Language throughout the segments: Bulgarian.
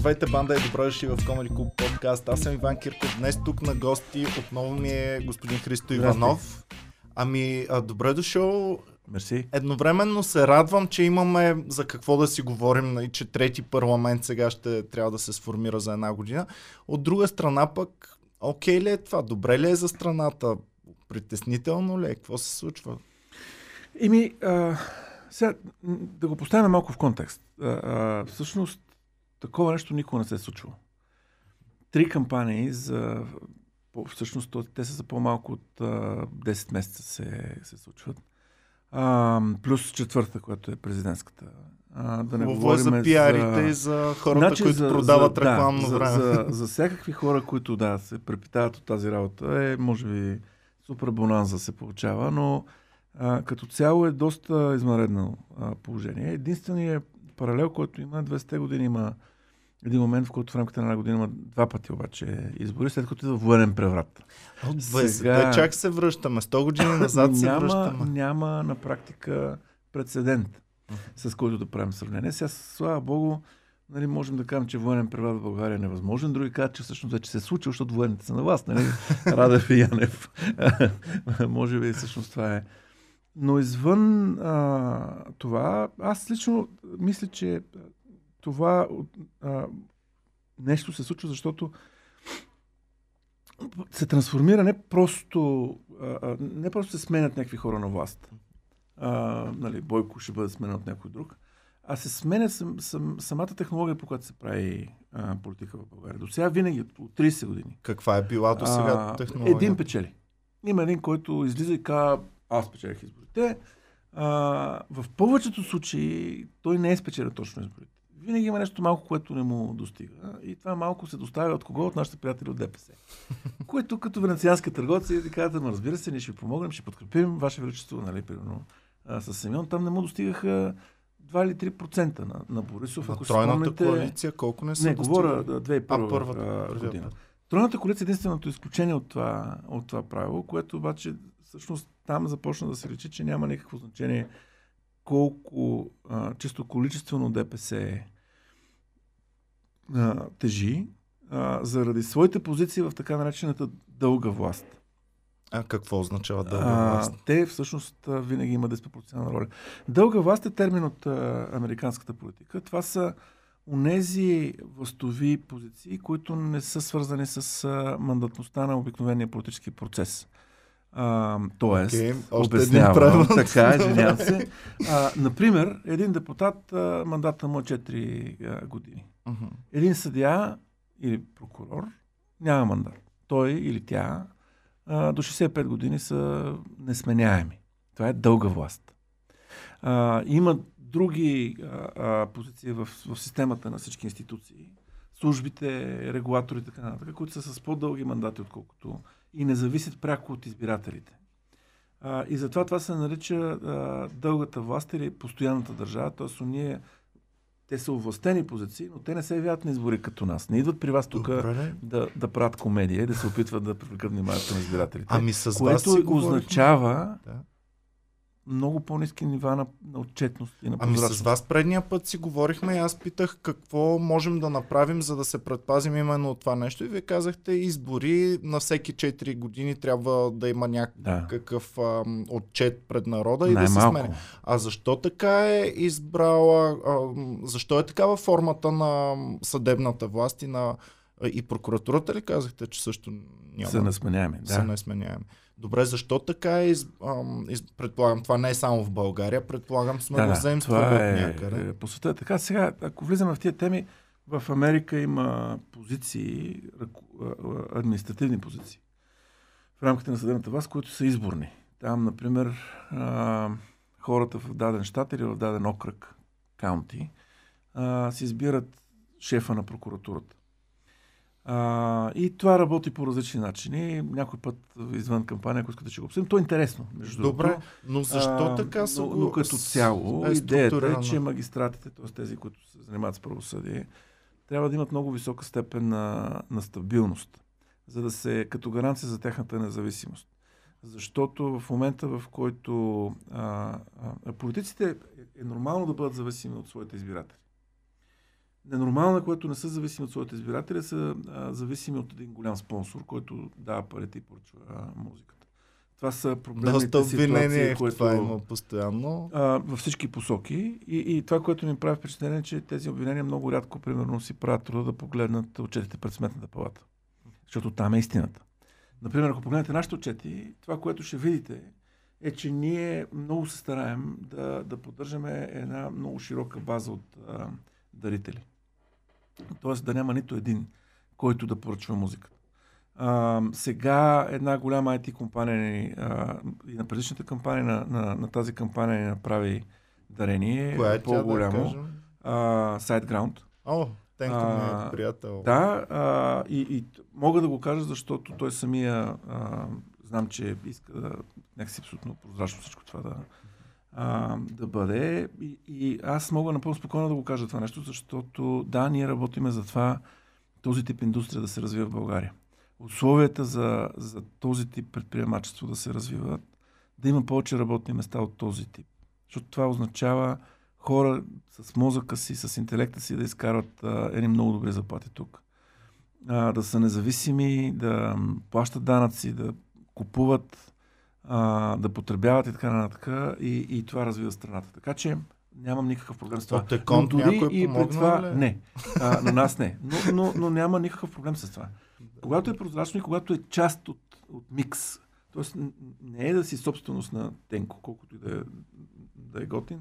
Здравейте, банда и добро дошли в Comedy Club подкаст. Аз съм Иван Кирков. Днес тук на гости отново ми е господин Христо Иванов. Ами, а, добре дошъл. Мерси. Едновременно се радвам, че имаме за какво да си говорим и че трети парламент сега ще трябва да се сформира за една година. От друга страна пък, окей ли е това? Добре ли е за страната? Притеснително ли е? Какво се случва? Еми, а, сега да го поставим малко в контекст. А, а, всъщност, такова нещо никога не се е случвало. Три кампании за... Всъщност, те са за по-малко от а, 10 месеца се, се случват. А, плюс четвърта, която е президентската. А, да не Хубаво е за говорим пиарите и за хората, които продават за, рекламно да, време. За, за, за всякакви хора, които да, се препитават от тази работа, е, може би, супер бонанза се получава, но а, като цяло е доста извънредно а, положение. Единственият паралел, който има, 200 години има един момент, в който в рамките на една година има два пъти обаче избори, след като идва военен преврат. От Сега- 20-те чак се връщаме. 100 години назад се няма, връщаме. няма на практика прецедент, с който да правим сравнение. Сега, слава богу, нали, можем да кажем, че военен преврат в България е невъзможен. Други казват, че всъщност вече се е случило, защото военните са на власт. Нали? Радев и Янев. Може би всъщност това е. Но извън а, това, аз лично мисля, че това а, нещо се случва, защото се трансформира не просто, а, не просто се сменят някакви хора на власт. А, нали, Бойко ще бъде сменен от някой друг, а се сменя сам, сам, самата технология, по която се прави а, политика в България. До сега винаги, от 30 години. Каква е била до сега технология? Един печели. Има един, който излиза и казва, аз печелих изборите. А, в повечето случаи той не е спечелил точно изборите. Винаги има нещо малко, което не му достига. И това малко се доставя от кого? От нашите приятели от ДПС. Които като венецианска търговци ти казват, ама разбира се, ние ще ви помогнем, ще подкрепим Ваше Величество, нали, примерно. А, с Симеон там не му достигаха 2 или 3% на, на Борисов. На ако тройната спомняте- коалиция колко не са Не, говоря достигали? да, 2001 А, първата, а, година. Тройната коалиция е единственото изключение от това, от това правило, което обаче всъщност там започна да се рече, че няма никакво значение колко а, чисто количествено ДПС а, тежи а, заради своите позиции в така наречената дълга власт. А какво означава дълга А, власт? те всъщност а, винаги има диспропорционална роля. Дълга власт е термин от а, американската политика. Това са унези властови позиции, които не са свързани с а, мандатността на обикновения политически процес. А, тоест, Окей, още един обяснявам, така, извинявам се. А, например, един депутат, а, мандата му е 4 а, години. Мгм. Един съдия или прокурор няма мандат. Той или тя а, до 65 години са несменяеми. Това е дълга власт. А, има други а, а, позиции в, в системата на всички институции. Службите, регулатори и така нататък, които са с по-дълги мандати, отколкото и не зависят пряко от избирателите. А, и затова това се нарича а, дългата власт или постоянната държава, т.е. ние те са овластени позиции, но те не се явяват на избори като нас. Не идват при вас тук да, да правят комедия и да се опитват да привлекат вниманието на избирателите. Ами с вас което говорихме. означава Да. Много по-низки нива на, на отчетност и на Ами прозрачност. с вас предния път си говорихме и аз питах какво можем да направим, за да се предпазим именно от това нещо. И вие казахте, избори на всеки 4 години трябва да има Да. някакъв ам, отчет пред народа и да се Най-малко. сменя. А защо така е избрала, ам, защо е такава формата на съдебната власт и на и прокуратурата ли казахте, че също няма? Са несменяеми. са Да. несменяеми. Добре, защо така е, предполагам, това не е само в България, предполагам сме Да, го това от е, някъде. е, по света. е Така, сега, ако влизаме в тия теми, в Америка има позиции, административни позиции в рамките на съдебната власт, които са изборни. Там, например, хората в даден щат или в даден окръг, каунти, си избират шефа на прокуратурата. А, и това работи по различни начини. Някой път извън кампания, ако искате ще го обсъдим. То е интересно, между Добре, другото. но защо А, така са но, но като цяло, е идеята е, че магистратите, т.е. тези, които се занимават с правосъдие, трябва да имат много висока степен на, на стабилност, за да се, като гаранция за тяхната независимост. Защото в момента, в който а, а, политиците е, е нормално да бъдат зависими от своите избиратели. Ненормално, което не са зависими от своите избиратели, са а, зависими от един голям спонсор, който дава парите и поръчва музиката. Това са проблемните Доста ситуации, които, това има постоянно. а, във всички посоки. И, и това, което ми прави впечатление, е, че тези обвинения много рядко, примерно, си правят труда да погледнат отчетите пред сметната палата. Защото там е истината. Например, ако погледнете нашите отчети, това, което ще видите, е, че ние много се стараем да, да поддържаме една много широка база от а, дарители. Тоест да няма нито един, който да поръчва музиката. А, сега една голяма IT компания ни, а, и на предишната кампания, на, на, на тази кампания ни направи дарение, Коя е да по-голямо, кажем? а, SiteGround. О, Тенко ми е приятел. Да, а, и, и мога да го кажа, защото той самия а, знам, че иска да някакси абсолютно прозрачно всичко това да, а, да бъде. И, и аз мога напълно спокойно да го кажа това нещо, защото да, ние работиме за това този тип индустрия да се развива в България. Условията за, за този тип предприемачество да се развиват, да има повече работни места от този тип. Защото това означава хора с мозъка си, с интелекта си да изкарват а, едни много добри заплати тук. А, да са независими, да плащат данъци, да купуват, а, да потребяват и така нататък. И, и това развива страната. Така че нямам никакъв проблем с това. От Еконт някой и при това, ли? не, а, на нас не. Но, но, но няма никакъв проблем с това. Когато е прозрачно и когато е част от, от микс, т.е. не е да си собственост на Тенко, колкото и да е, да е готин,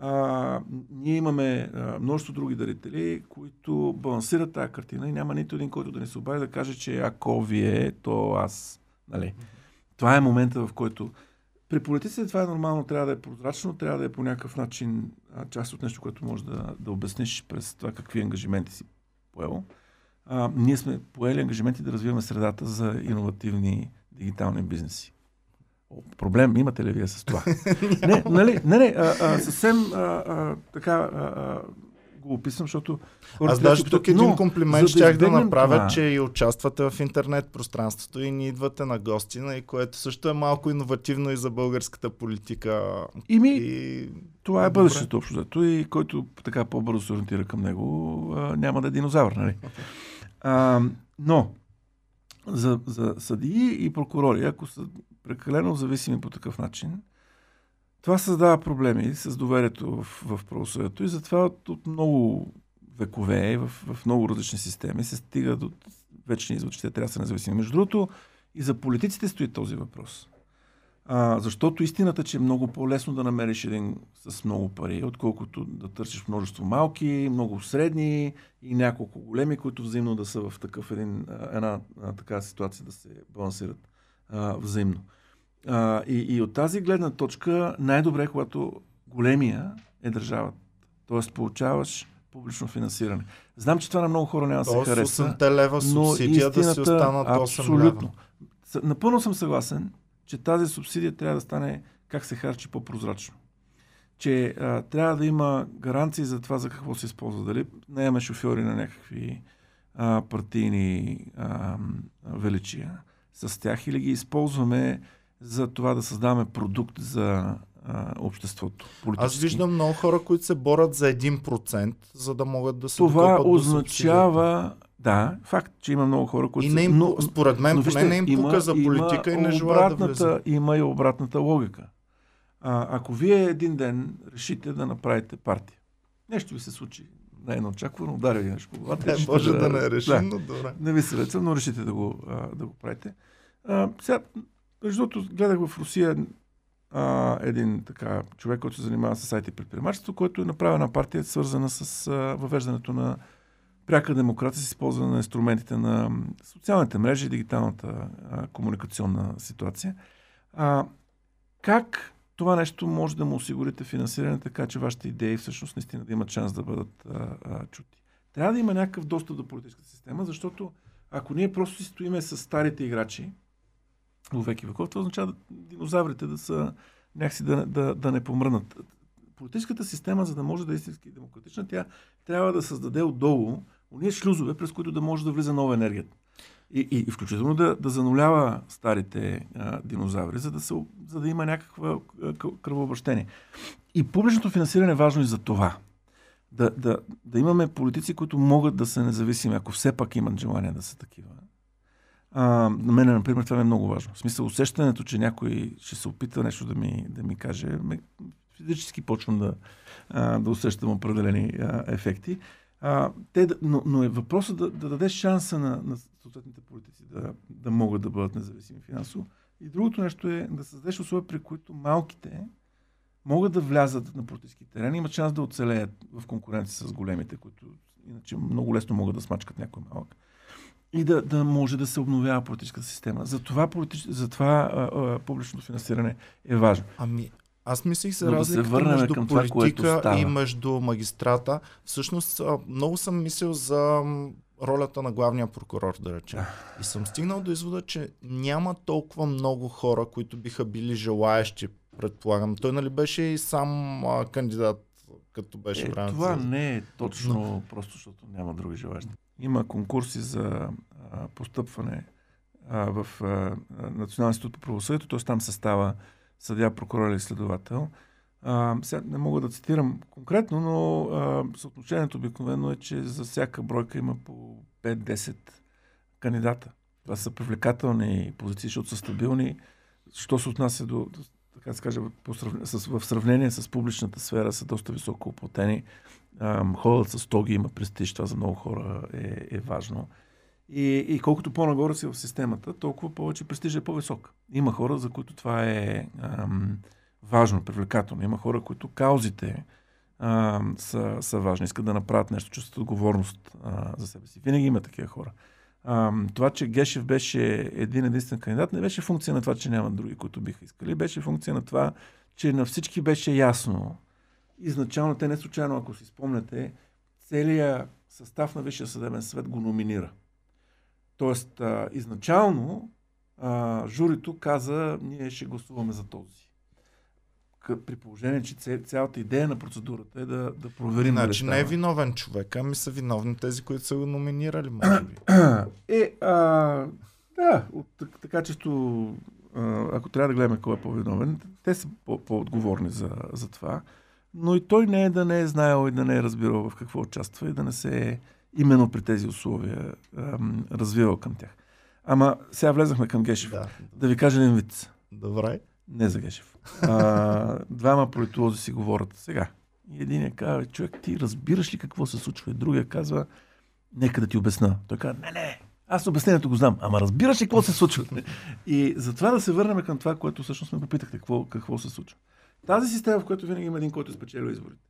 а, ние имаме а, множество други дарители, които балансират тази картина и няма нито един, който да ни се обади да каже, че ако вие, то аз. Нали? Това е момента, в който при политиците това е нормално, трябва да е прозрачно, трябва да е по някакъв начин а, част от нещо, което можеш да, да обясниш през това какви ангажименти си поел. А, ние сме поели ангажименти да развиваме средата за иновативни дигитални бизнеси. О, проблем имате ли вие с това? не, нали, не, не, а, а, съвсем а, а, така а, го описвам, защото... Аз даже да тук питат, един но, комплимент да щях да направя, това- че и участвате в интернет пространството и ни идвате на гости, и което също е малко иновативно и за българската политика. И ми, И... Това е бъдещето общо взето и който така по-бързо се ориентира към него, а, няма да е динозавър, нали? А, но за, за съдии и прокурори, ако са прекалено зависими по такъв начин, това създава проблеми с доверието в, в правосъдието и затова от, от много векове в, в много различни системи се стига до вечни извод, че те трябва да са независими. Между другото, и за политиците стои този въпрос. А, защото истината, че е много по-лесно да намериш един с много пари, отколкото да търсиш множество малки, много средни и няколко големи, които взаимно да са в такъв един, една а, такава ситуация да се балансират а, взаимно. А, и, и от тази гледна точка най-добре е, когато големия е държавата. Тоест получаваш публично финансиране. Знам, че това на много хора няма да се хареса. 8 лева субсидия да си истината, останат 8 абсолютно. лева. Напълно съм съгласен, че тази субсидия трябва да стане как се харчи по-прозрачно. Че а, трябва да има гаранции за това за какво се използва. Дали наемаме шофьори на някакви а, партийни а, величия с тях или ги използваме за това да създаваме продукт за а, обществото. Аз политически. виждам много хора, които се борят за 1%, за да могат да се Това означава, да, факт, че има много хора, които И не им, но, според мен, но вижте, не им пука за политика и не желаят да обратната, Има и обратната логика. А, ако вие един ден решите да направите партия, нещо ви се случи, не е неочаквано, ударя ви нещо главата. Не, може да не е решим, Да, добре. не ви съветвам, но решите да го, а, да го правите. А, сега, между другото, гледах в Русия а, един така човек, който се занимава с сайти предприемачество, който е направил една партия, свързана с а, въвеждането на пряка демокрация с използване на инструментите на социалните мрежи и дигиталната а, комуникационна ситуация. А, как това нещо може да му осигурите финансиране, така че вашите идеи всъщност наистина да имат шанс да бъдат а, а, чути? Трябва да има някакъв достъп до политическата система, защото ако ние просто си стоиме с старите играчи, веки веков, това означава динозаврите да са някакси да, да, да не помрънат. Политическата система, за да може да е истински демократична, тя трябва да създаде отдолу уния шлюзове, през които да може да влиза нова енергия. И, и, и включително да, да занулява старите а, динозаври, за да, се, за да има къ- кръвообращение. И публичното финансиране е важно и за това. Да, да, да имаме политици, които могат да са независими, ако все пак имат желание да са такива. А, на мен, например, това е много важно. В смисъл, усещането, че някой ще се опита нещо да ми, да ми каже, ме, физически почвам да, а, да усещам определени а, ефекти. А, те, но, но е въпросът да, да даде шанса на, на съответните политици да, да могат да бъдат независими финансово. И другото нещо е да създадеш условия, при които малките могат да влязат на политически терен, имат шанс да оцелеят в конкуренция с големите, които иначе много лесно могат да смачкат някой малък. И да, да може да се обновява политическата система. Затова, политич... Затова а, а, публичното финансиране е важно. Ами, аз мислих за разликата да между към политика това, и между магистрата. Всъщност, много съм мислил за ролята на главния прокурор, да речем. И съм стигнал до извода, че няма толкова много хора, които биха били желаящи, предполагам. Той нали беше и сам а, кандидат, като беше е. Това не е точно Но... просто, защото няма други желаящи. Има конкурси за а, постъпване а, в а, Националния институт по правосъдието, т.е. там се става съдя, прокурор или следовател. А, сега не мога да цитирам конкретно, но а, съотношението обикновено е, че за всяка бройка има по 5-10 кандидата. Това са привлекателни позиции, защото са стабилни. Що се отнася до, така по, с, в сравнение с публичната сфера са доста високо оплатени. Ходят с тоги, има престиж, това за много хора е, е важно. И, и колкото по-нагоре си в системата, толкова повече престиж е по-висок. Има хора, за които това е ам, важно, привлекателно. Има хора, които каузите ам, са, са важни, искат да направят нещо, чувстват отговорност а, за себе си. Винаги има такива хора. Ам, това, че Гешев беше един единствен кандидат, не беше функция на това, че няма други, които биха искали. Беше функция на това, че на всички беше ясно. Изначално, те не случайно, ако си спомняте, целият състав на Висшия съдебен съвет го номинира. Тоест, а, изначално а, журито каза, ние ще гласуваме за този. При положение, че цялата идея на процедурата е да, да проверим. Значи не е виновен човек, ами са виновни тези, които са го номинирали, може би. Е, а, да, от, така често, ако трябва да гледаме кой е по-виновен, те са по-отговорни за, за това. Но и той не е да не е знаел и да не е разбирал в какво участва и да не се е именно при тези условия ам, развивал към тях. Ама сега влезахме към Гешев. Да, да ви кажа един вид. Добре. Не за Гешев. А, двама политолози си говорят сега. И един е казва, човек, ти разбираш ли какво се случва? И другия казва, нека да ти обясна. Той казва, не, не, аз обяснението го знам, ама разбираш ли какво се случва? И затова да се върнем към това, което всъщност ме попитахте, какво, какво се случва. Тази система, в която винаги има един, който е спечелил изборите.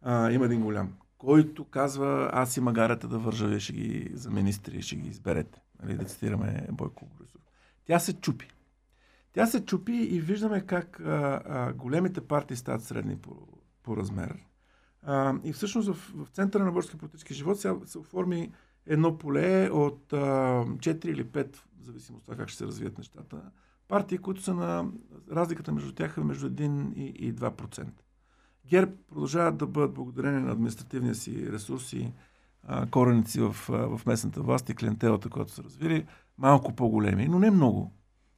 А, има един голям който казва, аз и магарата да вържа, вие ще ги за министри, ще ги изберете. Нали, да цитираме Бойко Борисов. Тя се чупи. Тя се чупи и виждаме как а, а, големите партии стават средни по, по размер. А, и всъщност в, в центъра на българския политически живот се, се оформи едно поле от а, 4 или 5, в зависимост от това как ще се развият нещата, партии, които са на разликата между тях е между 1 и, и 2%. ГЕРБ продължават да бъдат благодарение на административния си ресурси, кореници в, в местната власт и клиентелата, която са развили, малко по-големи, но не много.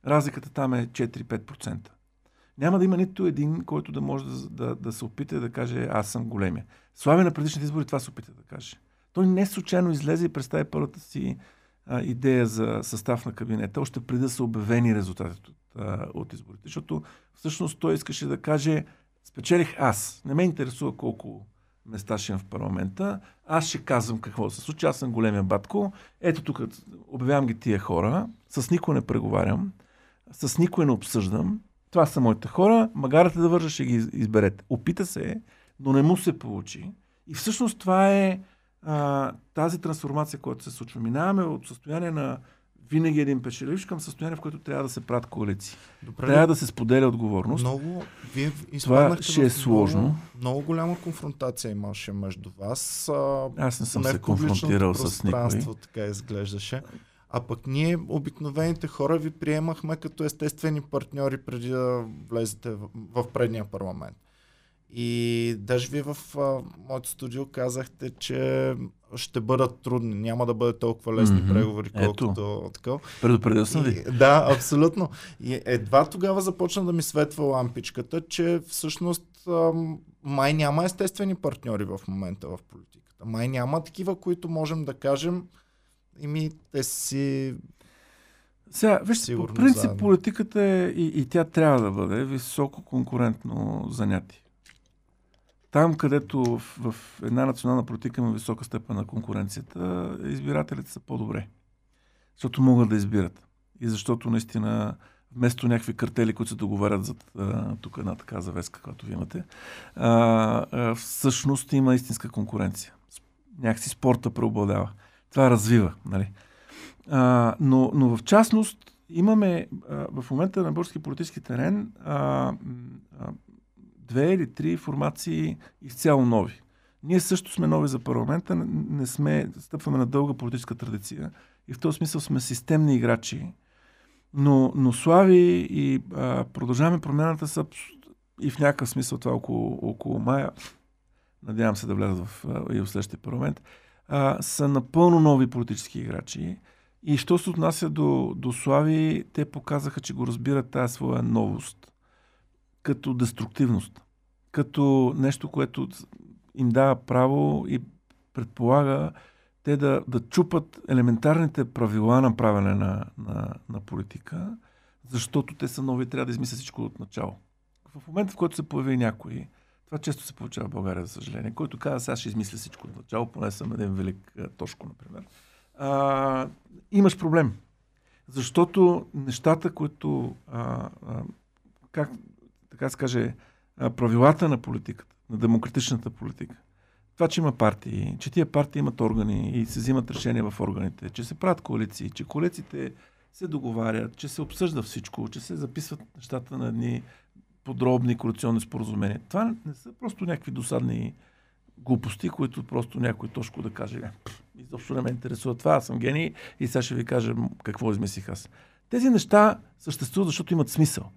Разликата там е 4-5%. Няма да има нито един, който да може да, да, да се опита да каже аз съм големия. Слави на предишните избори това се опита да каже. Той не случайно излезе и представи първата си а, идея за състав на кабинета, още преди да са обявени резултатите от, а, от изборите. Защото всъщност той искаше да каже Спечелих аз. Не ме интересува колко места ще имам в парламента. Аз ще казвам какво се случи. Аз съм големия батко. Ето тук обявявам ги тия хора. С никой не преговарям. С никой не обсъждам. Това са моите хора. Магарата да вържа ще ги изберете. Опита се, но не му се получи. И всъщност това е а, тази трансформация, която се случва. Минаваме от състояние на винаги един печеливш към състояние, в което трябва да се правят коалиции. Добре, трябва да се споделя отговорност. Много, вие Това ще е сложно. Много, много голяма конфронтация имаше между вас. Аз не съм се конфронтирал с никой. така изглеждаше. А пък ние, обикновените хора, ви приемахме като естествени партньори преди да влезете в, в предния парламент. И даже вие в а, моето студио казахте, че ще бъдат трудни, няма да бъдат толкова лесни mm-hmm. преговори, колкото такова. Предупредил съм ви. Да, абсолютно. И едва тогава започна да ми светва лампичката, че всъщност ам, май няма естествени партньори в момента в политиката. Май няма такива, които можем да кажем, ими те си сега, вижте, по принцип заедно. политиката е и, и тя трябва да бъде високо конкурентно занятие. Там, където в, в една национална политика има висока степен на конкуренцията, избирателите са по-добре. Защото могат да избират. И защото наистина вместо някакви картели, които се договарят за тук една така завеска, която ви имате, а, а, всъщност има истинска конкуренция. Някакси спорта преобладава. Това развива. Нали? А, но, но в частност имаме а, в момента на български политически терен а, а, две или три формации изцяло нови. Ние също сме нови за парламента, не сме, стъпваме на дълга политическа традиция и в този смисъл сме системни играчи, но, но Слави и а, продължаваме промяната са и в някакъв смисъл това около, около мая, надявам се да влязат в, и в следващия парламент, а, са напълно нови политически играчи. И що се отнася до, до Слави, те показаха, че го разбират тази своя новост като деструктивност, като нещо, което им дава право и предполага те да, да чупат елементарните правила на правене на, на, на политика, защото те са нови и трябва да измислят всичко от начало. В момента, в който се появи някой, това често се получава в България, за съжаление, който казва, сега ще измисля всичко от начало, поне съм един велик Тошко, например. А, имаш проблем. Защото нещата, които, а, а, как така се каже, правилата на политиката, на демократичната политика, това, че има партии, че тия партии имат органи и се взимат решения в органите, че се правят коалиции, че коалициите се договарят, че се обсъжда всичко, че се записват нещата на едни подробни коалиционни споразумения. Това не са просто някакви досадни глупости, които просто някой точко да каже, «Е, изобщо не ме интересува това, аз съм гений и сега ще ви кажа какво измислих аз. Тези неща съществуват, защото имат смисъл.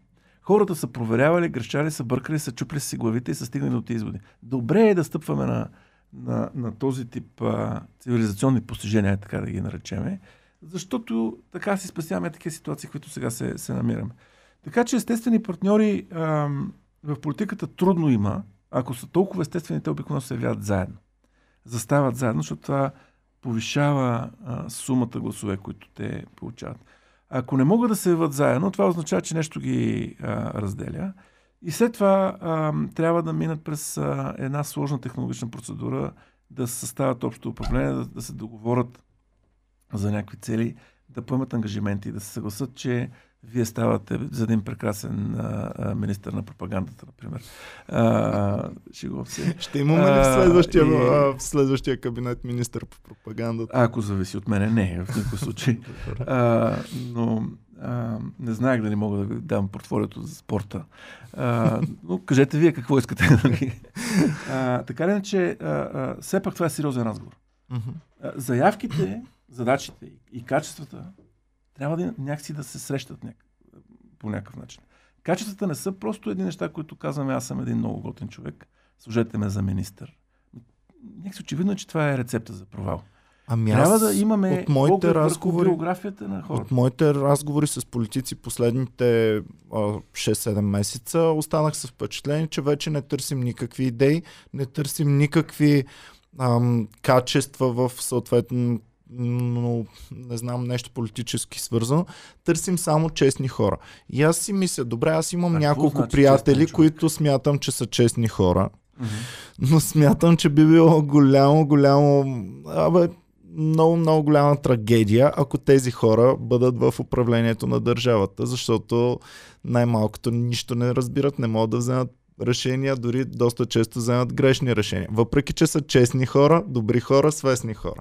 Хората са проверявали, грешали, са бъркали, са чупли си главите и са стигнали до тези изводи. Добре е да стъпваме на, на, на този тип а, цивилизационни постижения, така да ги наречеме, защото така си спасяваме такива ситуации, които сега се, се намираме. Така че естествени партньори а, в политиката трудно има. Ако са толкова естествени, те обикновено се явяват заедно. Застават заедно, защото това повишава а, сумата гласове, които те получават. Ако не могат да се яват заедно, това означава, че нещо ги а, разделя. И след това а, трябва да минат през а, една сложна технологична процедура, да съставят общо управление, да, да се договорят за някакви цели, да поемат ангажименти, да се съгласат, че вие ставате за един прекрасен а, а, министър на пропагандата, например. А, се. Ще имаме ли в следващия, и... в следващия кабинет министър по пропагандата? Ако зависи от мене, не, в никакъв случай. а, но а, не знаех дали мога да ви дам портфолиото за спорта. А, но кажете вие какво искате. Нали? а, така ли, че все пак това е сериозен разговор. А, заявките, задачите и качествата трябва да някакси да се срещат няк... по някакъв начин. Качествата не са просто едни неща, които казваме, аз съм един много готин човек, служете ме за министър. Някакси очевидно е, че това е рецепта за провал. Ами Трябва да имаме от моите разговори, биографията на хората. От моите разговори с политици последните 6-7 месеца останах с впечатление, че вече не търсим никакви идеи, не търсим никакви ам, качества в съответно но не знам, нещо политически свързано. Търсим само честни хора. И аз си мисля, добре, аз имам а няколко значи приятели, които смятам, че са честни хора. Mm-hmm. Но смятам, че би било голямо, голямо. Абе, много, много голяма трагедия, ако тези хора бъдат в управлението на държавата, защото най-малкото нищо не разбират, не могат да вземат решения, дори доста често вземат грешни решения. Въпреки, че са честни хора, добри хора, свестни хора.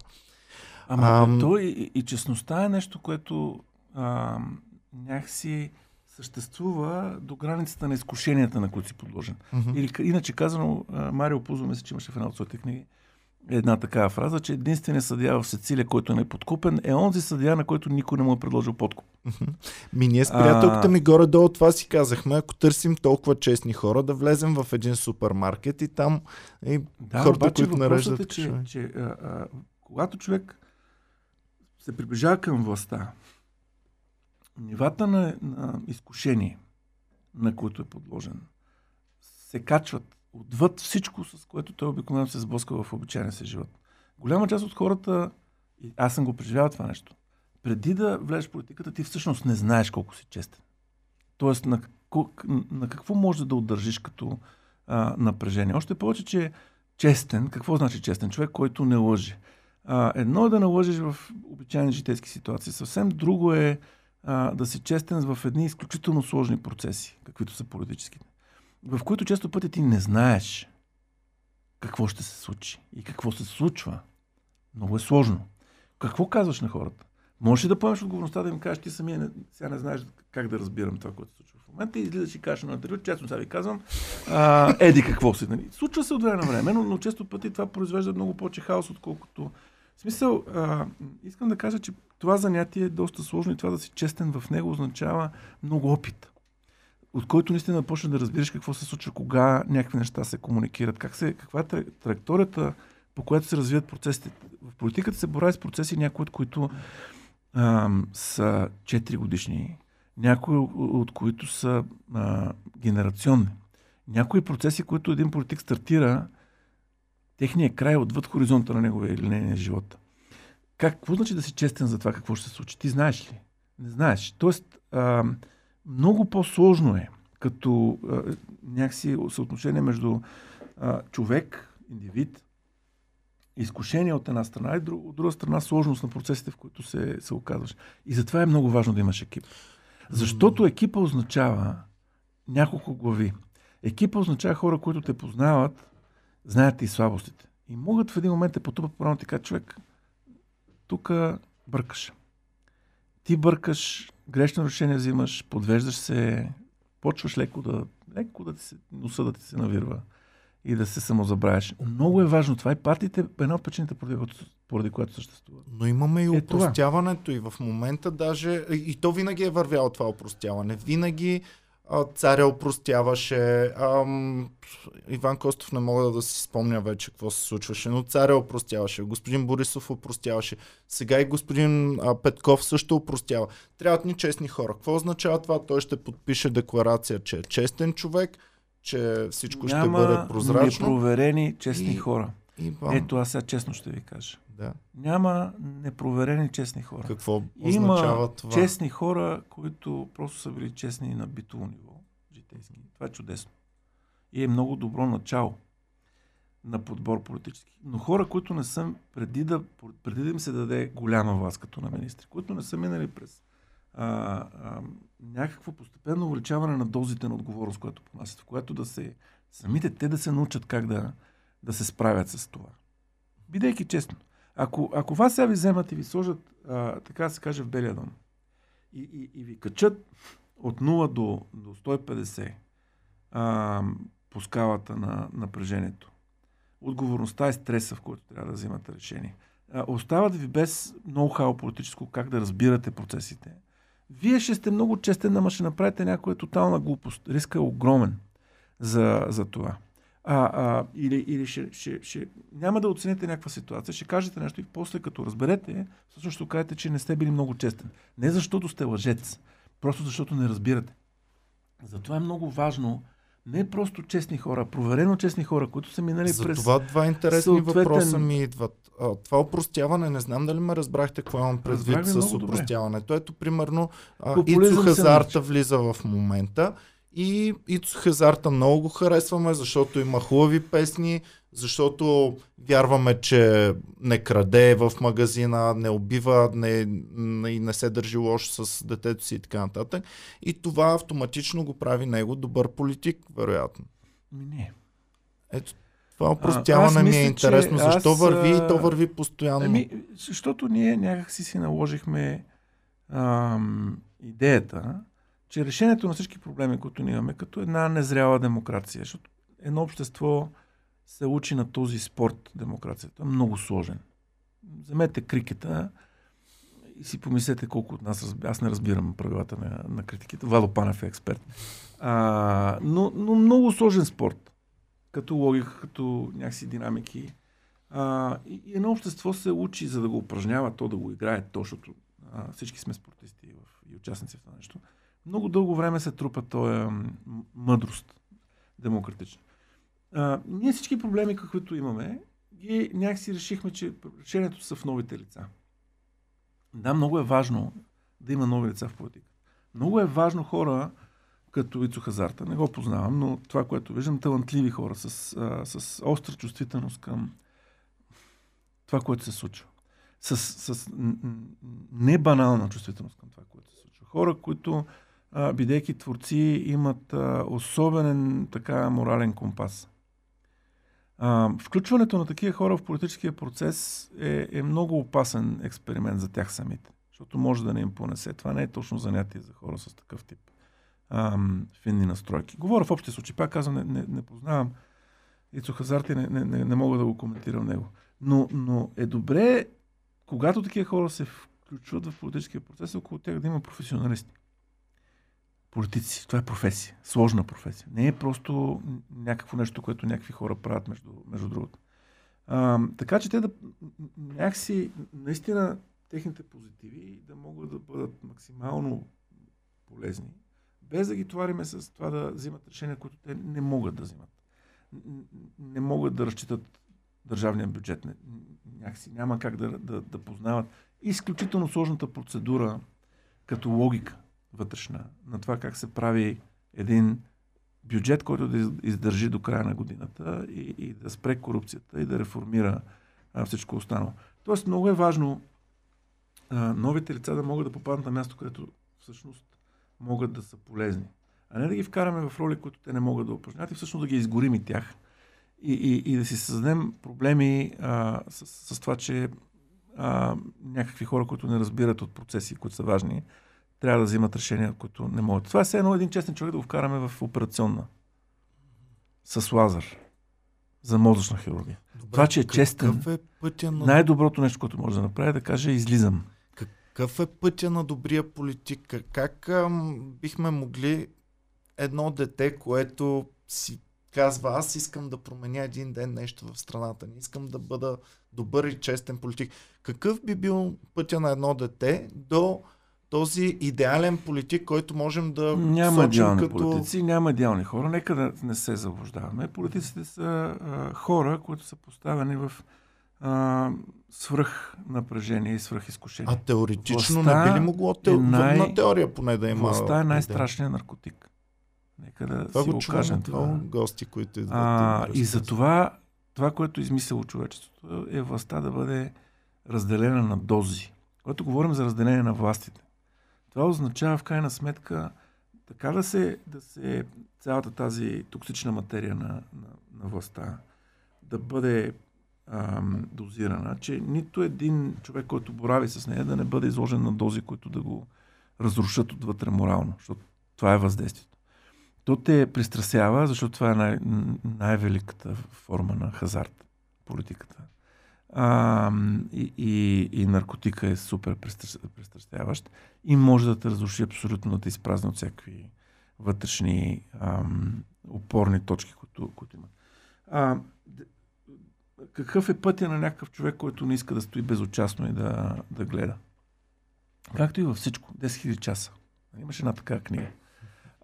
Ама Ам... то и, и честността е нещо, което а, някакси съществува до границата на изкушенията, на които си подложен. Uh-huh. Или, иначе казано, Марио Пузо, мисля, че имаше в една от своите книги, една такава фраза, че единственият съдия в Сецилия, който не е подкупен, е онзи съдия, на който никой не му е предложил подкуп. Ми ние с приятелката ми горе-долу това си казахме, ако търсим толкова честни хора, да влезем в един супермаркет и там и да, хората, които нареждат... Е, че, че а, а, когато човек се приближава към властта, нивата на, на изкушение, на които е подложен, се качват отвъд всичко, с което той обикновено се сблъска в обичайния си живот. Голяма част от хората, и аз съм го преживял това нещо, преди да влезеш в политиката, ти всъщност не знаеш колко си честен. Тоест, на, на какво може да удържиш като а, напрежение. Още повече, че честен, какво значи честен? Човек, който не лъже. А, едно е да налъжеш в обичайни житейски ситуации. Съвсем друго е а, да си честен в едни изключително сложни процеси, каквито са политическите, в които често пъти ти не знаеш какво ще се случи и какво се случва. Много е сложно. Какво казваш на хората? Можеш ли да поемеш отговорността да им кажеш, ти самия не, сега не знаеш как да разбирам това, което се случва в момента и излизаш и кажеш на интервю, честно сега ви казвам, а, еди какво си. Нали? Случва се от време на време, но, но често пъти това произвежда много повече хаос, отколкото... В смисъл, а, искам да кажа, че това занятие е доста сложно и това да си честен в него означава много опит от който наистина почне да разбираш какво се случва, кога някакви неща се комуникират, как се, каква е траекторията, по която се развиват процесите. В политиката се борави с процеси, някои от които а, са 4 годишни, някои от които са а, генерационни. Някои процеси, които един политик стартира, техният край е отвъд хоризонта на неговия или нейния живот. Как, какво значи да си честен за това какво ще се случи? Ти знаеш ли? Не знаеш. Тоест, а, много по-сложно е като а, някакси съотношение между а, човек, индивид, изкушение от една страна и друг, от друга страна сложност на процесите, в които се, се оказваш. И затова е много важно да имаш екип. Защото екипа означава няколко глави. Екипа означава хора, които те познават, знаят и слабостите. И могат в един момент те потупат по и така, човек, тук бъркаш. Ти бъркаш, грешно решение взимаш, подвеждаш се, почваш леко да, леко да ти се, носа да ти се навирва и да се самозабравяш. Много е важно това и партиите е една от причините, поради, поради която съществува. Но имаме и е упростяването и в момента даже, и то винаги е вървяло това упростяване. Винаги царя опростяваше. Ам, Иван Костов не мога да си спомня вече какво се случваше, но царя опростяваше. Господин Борисов опростяваше. Сега и господин а, Петков също опростява. Трябват ни честни хора. Какво означава това? Той ще подпише декларация, че е честен човек, че всичко Няма ще бъде прозрачно. Няма непроверени честни и, хора. И Ето аз сега честно ще ви кажа. Да. Няма непроверени честни хора. Какво означава Има това? честни хора, които просто са били честни на битово ниво, житейски. Това е чудесно. И е много добро начало на подбор политически. Но хора, които не са, преди да, преди да им се даде голяма власт като на министри, които не са минали през а, а, някакво постепенно увеличаване на дозите на отговорност, което понасят, в което да се, самите те да се научат как да, да се справят с това. Бидейки честно. Ако, ако вас сега ви вземат и ви сложат, а, така се каже, в белия дом и, и, и ви качат от 0 до, до 150 а, по скалата на напрежението, отговорността и стреса, в който трябва да взимате решение, а, остават ви без ноу-хау политическо как да разбирате процесите. Вие ще сте много честен, ама ще направите някоя тотална глупост. Риска е огромен за, за това. А, а, или или ще, ще, ще, няма да оцените някаква ситуация, ще кажете нещо и после като разберете, всъщност ще кажете, че не сте били много честен. Не защото сте лъжец, просто защото не разбирате. Затова е много важно не просто честни хора, проверено честни хора, които са минали За през... това два интересни съответен... въпроса ми идват. А, това упростяване, не знам дали ме разбрахте какво имам предвид с упростяването. Ето, примерно, Ицу Хазарта влиза в момента и Ицо Хазарта много го харесваме, защото има хубави песни, защото вярваме, че не краде в магазина, не убива, не, не, не се държи лошо с детето си и така нататък. И това автоматично го прави него добър политик, вероятно. Не. Ето, това опростяване ми е интересно. Защо аз, върви и то върви постоянно? Ами, защото ние някакси си наложихме ам, идеята, че решението на всички проблеми, които ние имаме, като една незряла демокрация, защото едно общество се учи на този спорт, демокрацията. Много сложен. Вземете крикета и си помислете колко от нас разбира. Аз не разбирам правилата на, на критиките. Владо Панев е експерт. А, но, но много сложен спорт. Като логика, като някакси динамики. А, и, и едно общество се учи, за да го упражнява, то да го играе, то, защото а, всички сме спортисти в, и участници в това нещо много дълго време се трупа този мъдрост демократична. а, ние всички проблеми, каквито имаме, ги някакси решихме, че решението са в новите лица. Да, много е важно да има нови лица в политика. Много е важно хора, като Ицо Хазарта, не го познавам, но това, което виждам, талантливи хора с, а, с остра чувствителност към това, което се случва. С, с не банална чувствителност към това, което се случва. Хора, които, а, бидейки творци, имат а, особен така морален компас. А, включването на такива хора в политическия процес е, е много опасен експеримент за тях самите, защото може да не им понесе. Това не е точно занятие за хора с такъв тип ам, финни настройки. Говоря в общия случай, пак казвам, не, не, не познавам Ицо Хазарти, не, не, не, не мога да го коментирам него. Но, но е добре, когато такива хора се включват в политическия процес, около тях да има професионалисти. Политици. Това е професия. Сложна професия. Не е просто някакво нещо, което някакви хора правят между, между другото. А, така че те да някакси, наистина, техните позитиви да могат да бъдат максимално полезни без да ги товариме с това да взимат решения, които те не могат да взимат. Не могат да разчитат държавния бюджет. Някакси няма как да, да, да познават изключително сложната процедура като логика вътрешна на това как се прави един бюджет, който да издържи до края на годината и, и да спре корупцията и да реформира а, всичко останало. Тоест много е важно а, новите лица да могат да попаднат на място, където всъщност могат да са полезни. А не да ги вкараме в роли, които те не могат да упражнят и всъщност да ги изгорим и тях. И, и, и да си създадем проблеми а, с, с това, че а, някакви хора, които не разбират от процеси, които са важни, трябва да взимат решения, които не могат. Това е все едно един честен човек да го вкараме в операционна. С лазър. За мозъчна хирургия. Добре, това, че е честен, е пътя на... най-доброто нещо, което може да направи, е да каже излизам. Какъв е пътя на добрия политик? Как ам, бихме могли едно дете, което си казва, аз искам да променя един ден нещо в страната ни, искам да бъда добър и честен политик. Какъв би бил пътя на едно дете до този идеален политик, който можем да Няма идеални като... политици, няма идеални хора. Нека да не се заблуждаваме. Политиците са а, хора, които са поставени в а, свръх напрежение и свръх изкушение. А теоретично властта не би ли могло те... е най... на теория поне да има... Властта е най-страшният наркотик. Нека да това си го кажем това. гости, които идват. А, и за това, това, което е измислило човечеството, е властта да бъде разделена на дози. Когато говорим за разделение на властите, това означава в крайна сметка така да се, да се цялата тази токсична материя на, на, на властта да бъде ам, дозирана, че нито един човек, който борави с нея, да не бъде изложен на дози, които да го разрушат отвътре морално, защото това е въздействието. То те пристрасява, защото това е най- най-великата форма на хазарт, политиката. А, и, и, и наркотика е супер пристрастяващ и може да те разруши абсолютно, да те изпразни от всякакви вътрешни ам, опорни точки, които, които имат. А, какъв е пътя на някакъв човек, който не иска да стои безучастно и да, да гледа. Както и във всичко. 10 000 часа. Имаше една такава книга.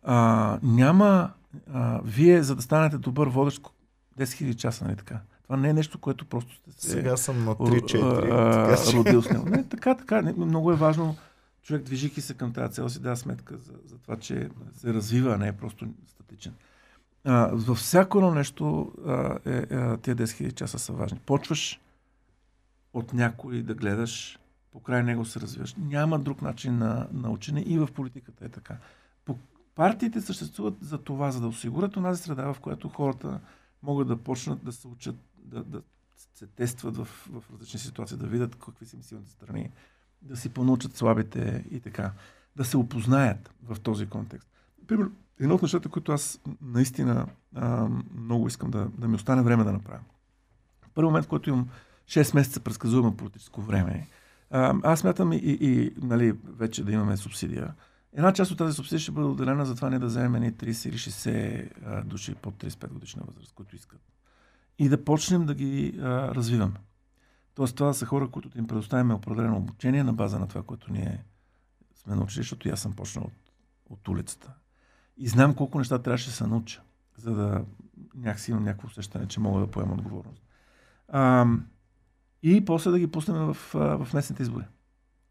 А, няма... А, вие, за да станете добър водещ, 10 000 часа, нали така? Това не е нещо, което просто сте се... Сега съм на 3-4. Родил с него. Не, така, така. Не, много е важно човек, движики се към тази цел, си дава сметка за, за това, че се развива, а не е просто статичен. А, във всяко едно нещо а, е, е, тия 10 000 часа са важни. Почваш от някой да гледаш, покрай него се развиваш. Няма друг начин на, на учене и в политиката е така. По, партиите съществуват за това, за да осигурят онази среда, в която хората могат да почнат да се учат, да, да се тестват в, в различни ситуации, да видят какви са им силните страни, да си понаучат слабите и така. Да се опознаят в този контекст. Пример, едно от нещата, които аз наистина а, много искам да, да ми остане време да направя. Първи момент, в който имам 6 месеца предсказуемо политическо време, а, аз смятам и, и, и нали, вече да имаме субсидия. Една част от тази субсидия ще бъде отделена за това не да вземем ни 30 или 60 а, души под 35 годишна възраст, които искат. И да почнем да ги а, развиваме. Тоест това са хора, които им предоставяме определено обучение на база на това, което ние сме научили, защото аз съм почнал от, от улицата. И знам колко неща трябваше да се науча, за да някакси имам някакво усещане, че мога да поема отговорност. А, и после да ги пуснем в, в местните избори.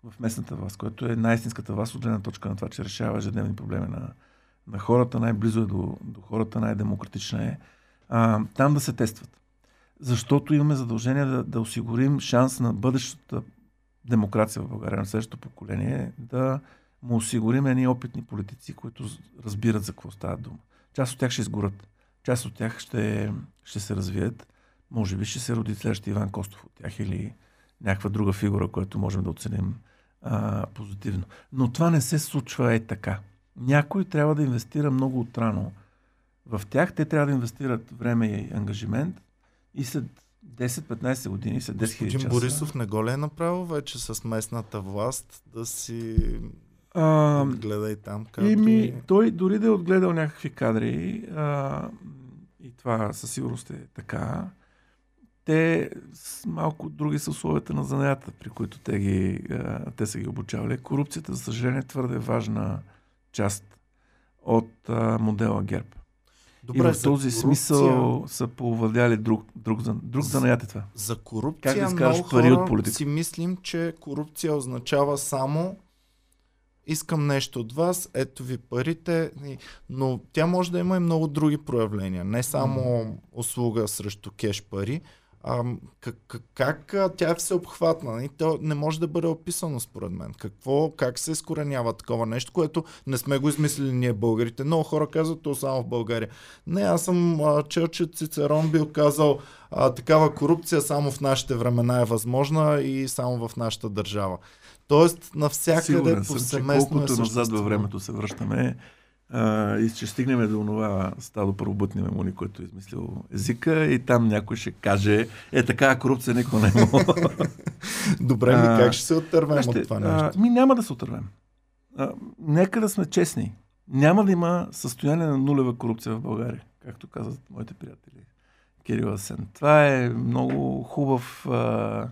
В местната власт, което е най-истинската власт от гледна точка на това, че решава ежедневни проблеми на, на хората, най-близо е до, до хората, най-демократична е. А, там да се тестват. Защото имаме задължение да, да осигурим шанс на бъдещата демокрация в България, на следващото поколение, да му осигурим едни опитни политици, които разбират за какво става дума. Част от тях ще изгорят. Част от тях ще, ще се развият. Може би ще се роди следващия Иван Костов от тях или някаква друга фигура, която можем да оценим а, позитивно. Но това не се случва е така. Някой трябва да инвестира много отрано в тях. Те трябва да инвестират време и ангажимент и след 10-15 години, след 10 Господин часа... Борисов не го ли е направил вече с местната власт да си а, гледай там? И ми, той дори да е отгледал някакви кадри, а, и това със сигурност е така, те с малко други са условията на занятата, при които те, ги, а, те са ги обучавали. Корупцията, за съжаление, е твърде важна част от а, модела ГЕРБ. Добре, и в този корупция... смисъл са повладяли друг, друг, друг, занаят е това. За корупция как да много пари от политика? си мислим, че корупция означава само искам нещо от вас, ето ви парите, но тя може да има и много други проявления, не само услуга срещу кеш пари, а, как, как, как тя е всеобхватна? И нали? то не може да бъде описано според мен. Какво, как се изкоренява такова нещо, което не сме го измислили ние българите. Много хора казват то само в България. Не, аз съм а, чел, че Цицерон бил казал а, такава корупция само в нашите времена е възможна и само в нашата държава. Тоест, навсякъде повсеместно е колкото назад във времето се връщаме, а, и ще стигнем до това стадо първобътни мемуни, който е измислил езика и там някой ще каже, е така корупция никой не може. Добре, ми как ще се отървем от това нещо? А, ми няма да се отървем. А, нека да сме честни. Няма да има състояние на нулева корупция в България, както казват моите приятели. Кирил Асен. Това е много хубав а,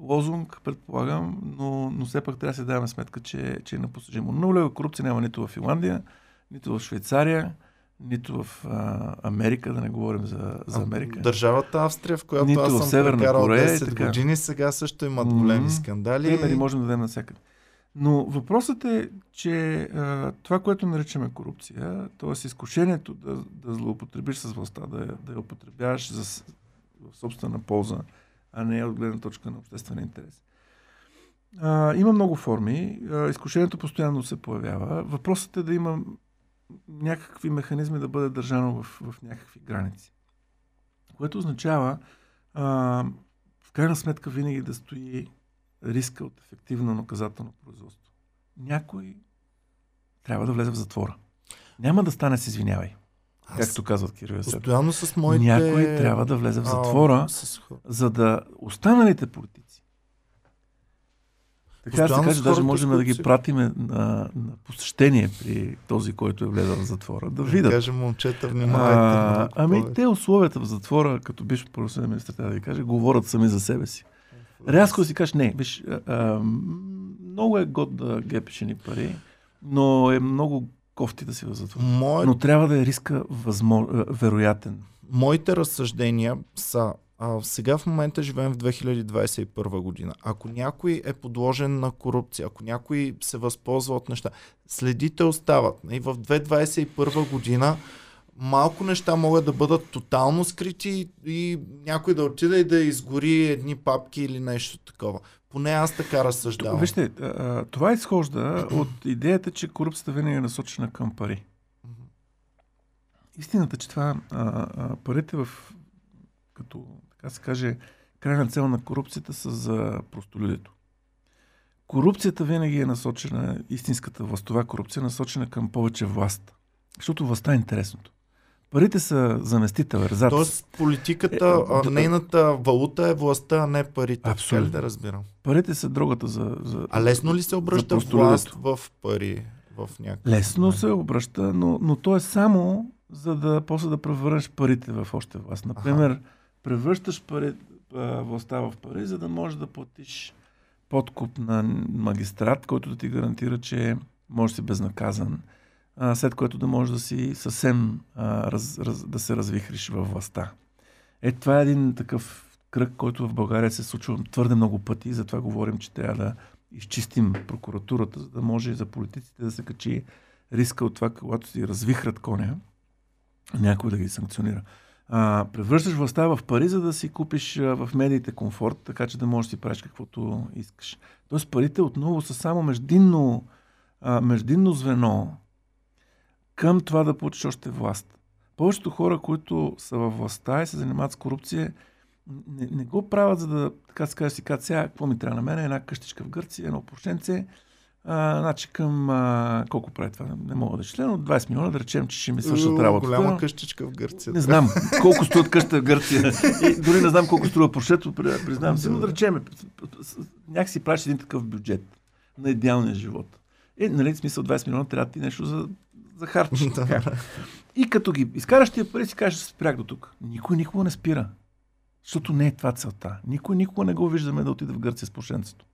лозунг, предполагам, но, но все пак трябва да се даваме сметка, че, че е непостижимо. Нулева корупция няма нито в Финландия, нито в Швейцария, нито в а, Америка, да не говорим за, за Америка. Държавата Австрия, в която нито аз съм Северна прекарал Корея, 10 така. години, сега също имат големи mm-hmm. скандали. Примери можем да дадем навсякъде. Но въпросът е, че а, това, което наричаме корупция, т.е. изкушението да, да злоупотребиш с властта, да, да я употребяваш за, в собствена полза, а не от гледна точка на обществен интерес. А, има много форми. А, изкушението постоянно се появява. Въпросът е да има някакви механизми да бъде държано в, в някакви граници. Което означава а, в крайна сметка винаги да стои риска от ефективно наказателно производство. Някой трябва да влезе в затвора. Няма да стане с извинявай. Аз както казват Кирил Постоянно с моите... Някой трябва да влезе в затвора, а, с... за да останалите политици така да се каже, даже можем да ги пратиме на, на посещение при този, който е влезал в затвора, да видят. Да кажем, момчета, внимавайте. А, ами те условията в затвора, като биш правосъден министр, трябва да ви кажа, говорят сами за себе си. Рязко си кажеш, не, виж, а, а, много е год да гепиш ни пари, но е много кофти да си в затвора. Мое... Но трябва да е риска възмо... вероятен. Моите разсъждения са а, сега в момента живеем в 2021 година. Ако някой е подложен на корупция, ако някой се възползва от неща, следите остават. И в 2021 година малко неща могат да бъдат тотално скрити и някой да отиде и да изгори едни папки или нещо такова. Поне аз така разсъждавам. Вижте, това изхожда от идеята, че корупцията винаги е насочена към пари. Истината, че това а, а, парите в като така се каже, крайна цел на корупцията са за простолюдето. Корупцията винаги е насочена, истинската властова корупция е насочена към повече власт. Защото властта е интересното. Парите са заместител, ерзац. Тоест политиката, е, нейната валута е властта, а не парите. Абсолютно. да разбирам? Парите са другата за, за А лесно ли се обръща власт в пари? В някакъв Лесно момент? се обръща, но, но то е само за да после да превърнеш парите в още власт. Например, Аха превръщаш пари, властта в пари, за да можеш да платиш подкуп на магистрат, който да ти гарантира, че можеш да си безнаказан. а, след което да можеш да си съвсем а, раз, раз, да се развихриш във властта. Е, това е един такъв кръг, който в България се случва твърде много пъти, затова говорим, че трябва да изчистим прокуратурата, за да може за политиците да се качи риска от това, когато си развихрат коня, някой да ги санкционира. А, превръщаш властта в пари, за да си купиш а, в медиите комфорт, така че да можеш да си правиш каквото искаш. Тоест парите отново са само междинно, а, междинно звено към това да получиш още власт. Повечето хора, които са във властта и се занимават с корупция, не, не го правят, за да, така се си казват, сега, какво ми трябва на мен, една къщичка в Гърция, едно опрошенце, а, значи към а, колко прави това? Не мога да числя, но 20 милиона да речем, че ще ми свършат работа. Голяма къщичка в Гърция. Не знам колко струва къща в Гърция. И дори не знам колко струва прошето, признавам се, но да речем, някакси правиш един такъв бюджет на идеалния живот. Е, нали, в смисъл 20 милиона трябва ти нещо за, за харч. и като ги изкараш тия пари, си кажеш, спрях до тук. Никой никога не спира. Защото не е това целта. Никой никога не го виждаме да отиде в Гърция с прошенцето.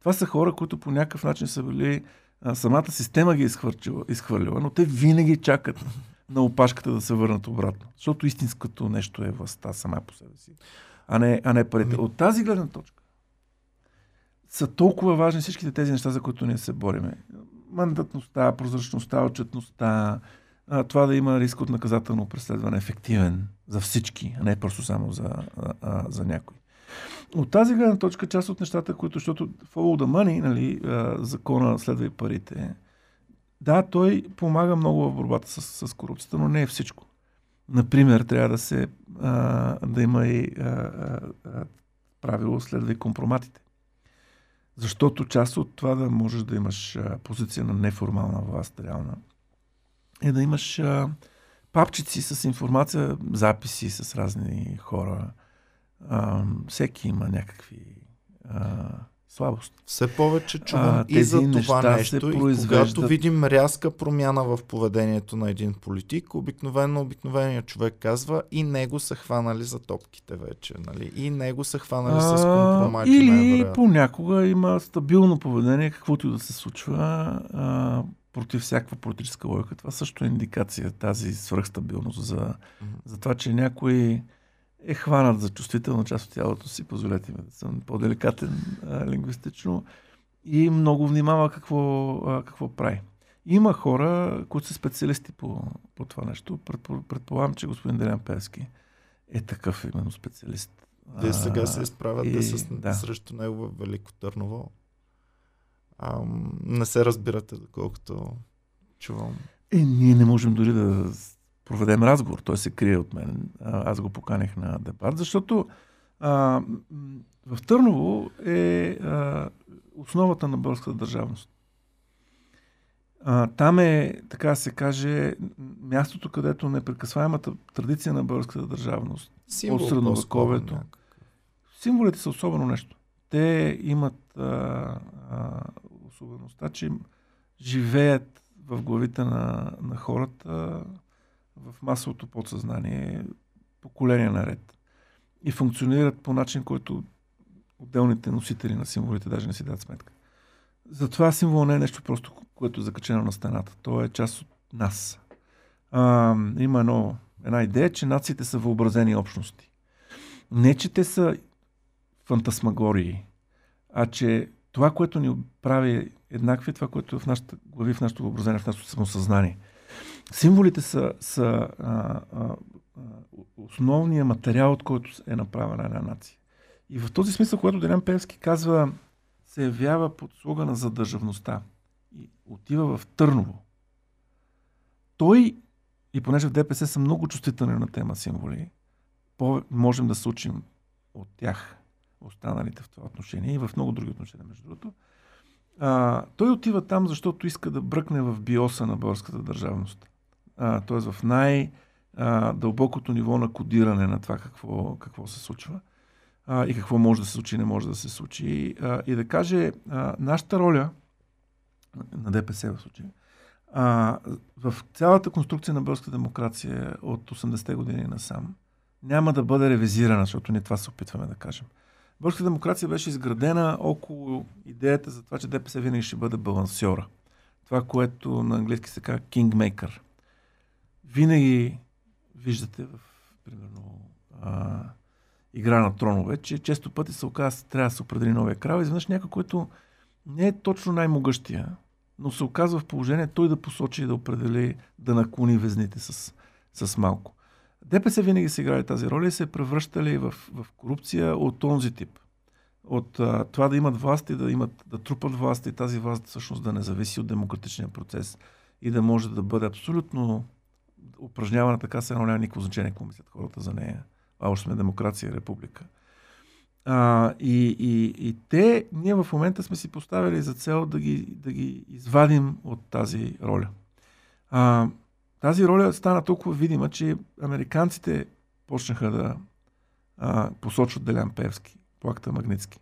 Това са хора, които по някакъв начин са били, а, самата система ги е изхвърлила, но те винаги чакат на опашката да се върнат обратно. Защото истинското нещо е властта сама по себе си, а не, а не парите. Ами- От тази гледна точка са толкова важни всичките тези неща, за които ние се бориме. Мандатността, прозрачността, отчетността, това да има риск от наказателно преследване ефективен за всички, а не просто само за, а, за някой. От тази гледна точка, част от нещата, които, защото follow the money, нали, закона следва и парите, да, той помага много в борбата с, с корупцията, но не е всичко. Например, трябва да се а, да има и а, а, правило следва и компроматите. Защото част от това да можеш да имаш а, позиция на неформална власт, реална, е да имаш а, папчици с информация, записи с разни хора, а, всеки има някакви а, слабости. Все повече чувам а, и за това нещо. И когато видим рязка промяна в поведението на един политик, обикновено обикновеният човек казва и него са хванали за топките вече. Нали? И него са хванали а, с компромати. Или понякога има стабилно поведение, каквото и да се случва. А, против всякаква политическа логика. Това също е индикация, тази свръхстабилност за, за това, че някой е хванат за чувствителна част от тялото си, позволете ми да съм по-деликатен а, лингвистично и много внимава какво, а, какво прави. Има хора, които са специалисти по, по това нещо. Предполагам, че господин Делян Певски е такъв именно специалист. Те сега се изправят и, с, да. срещу него в Велико Търново. А, не се разбирате, доколкото чувам. Е, ние не можем дори да проведем разговор. Той се крие от мен. Аз го поканих на дебат, защото а, в Търново е а, основата на българската държавност. А, там е, така се каже, мястото, където непрекъсваемата традиция на българската държавност Символ, от средновековието. Символите са особено нещо. Те имат а, а, особеността, че живеят в главите на, на хората в масовото подсъзнание поколения наред. И функционират по начин, който отделните носители на символите даже не си дадат сметка. Затова символ не е нещо просто, което е закачено на стената. То е част от нас. А, има едно, една идея, че нациите са въобразени общности. Не, че те са фантасмагории, а че това, което ни прави еднакви, това, което е в нашата глави, в нашето въобразение, в нашето самосъзнание – Символите са, са а, а, основният материал, от който е направена една нация. И в този смисъл, когато Делян Певски казва, се явява под слуга на задържавността и отива в Търново, той, и понеже в ДПС са много чувствителни на тема символи, можем да се учим от тях, останалите в това отношение и в много други отношения, между другото, а, той отива там, защото иска да бръкне в биоса на българската държавност т.е. в най-дълбокото ниво на кодиране на това какво, какво се случва а, и какво може да се случи, не може да се случи. А, и да каже, а, нашата роля на ДПС в случая, а, в цялата конструкция на българска демокрация от 80-те години насам няма да бъде ревизирана, защото ние това се опитваме да кажем. Българската демокрация беше изградена около идеята за това, че ДПС винаги ще бъде балансьора – това, което на английски се казва Kingmaker. Винаги виждате в, примерно, а, игра на тронове, че често пъти се оказва, трябва да се определи новия крал. Изведнъж някой, който не е точно най-могъщия, но се оказва в положение той да посочи и да определи, да наклони везните с, с малко. ДПС винаги са играли тази роля и се превръщали в, в корупция от този тип. От а, това да имат власт и да, имат, да трупат власт и тази власт всъщност да не зависи от демократичния процес и да може да бъде абсолютно упражнявана така, се няма никакво значение какво мислят хората за нея. А още сме демокрация република. А, и, и, и те, ние в момента сме си поставили за цел да ги, да ги извадим от тази роля. А, тази роля стана толкова видима, че американците почнаха да а, посочват Делян Певски по акта Магницки.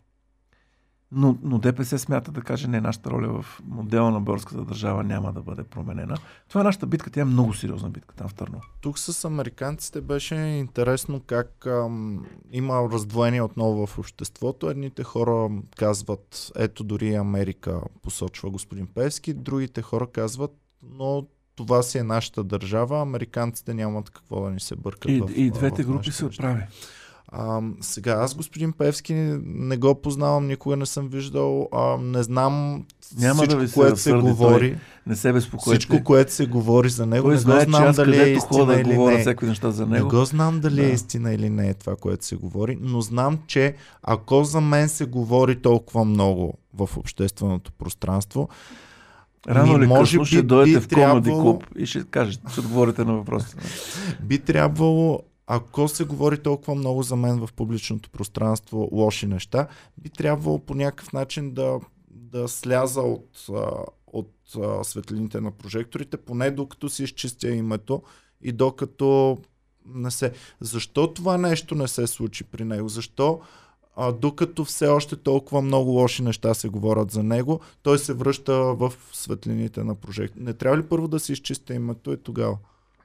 Но, но ДПС смята да каже, не, нашата роля в модела на българската държава няма да бъде променена. Това е нашата битка, тя е много сериозна битка там в Търно. Тук с американците беше интересно как ам, има раздвоение отново в обществото. Едните хора казват, ето дори Америка посочва господин Певски, другите хора казват, но това си е нашата държава, американците нямат какво да ни се бъркат. И, в, и двете в групи са прави. А, сега, аз господин Певски не, не го познавам, никога не съм виждал, а, не знам Няма всичко, да ви се което се говори. той Не се безпокойте. Всичко, което се говори за него, той не знае, го знам дали е истина или не. всякакви неща за Не него. го знам дали Да. е истина или не е това, което се говори, но знам, че ако за мен се говори толкова много в общественото пространство, Рано ми, или може късно би ще дойдете би в Комеди трябвало- клуб и ще кажете, ще отговорите на въпроса. би трябвало, ако се говори толкова много за мен в публичното пространство лоши неща, би трябвало по някакъв начин да, да сляза от, от светлините на прожекторите, поне докато си изчистя името и докато не се... Защо това нещо не се случи при него? Защо а, докато все още толкова много лоши неща се говорят за него, той се връща в светлините на прожектор. Не трябва ли първо да си изчистя името и тогава?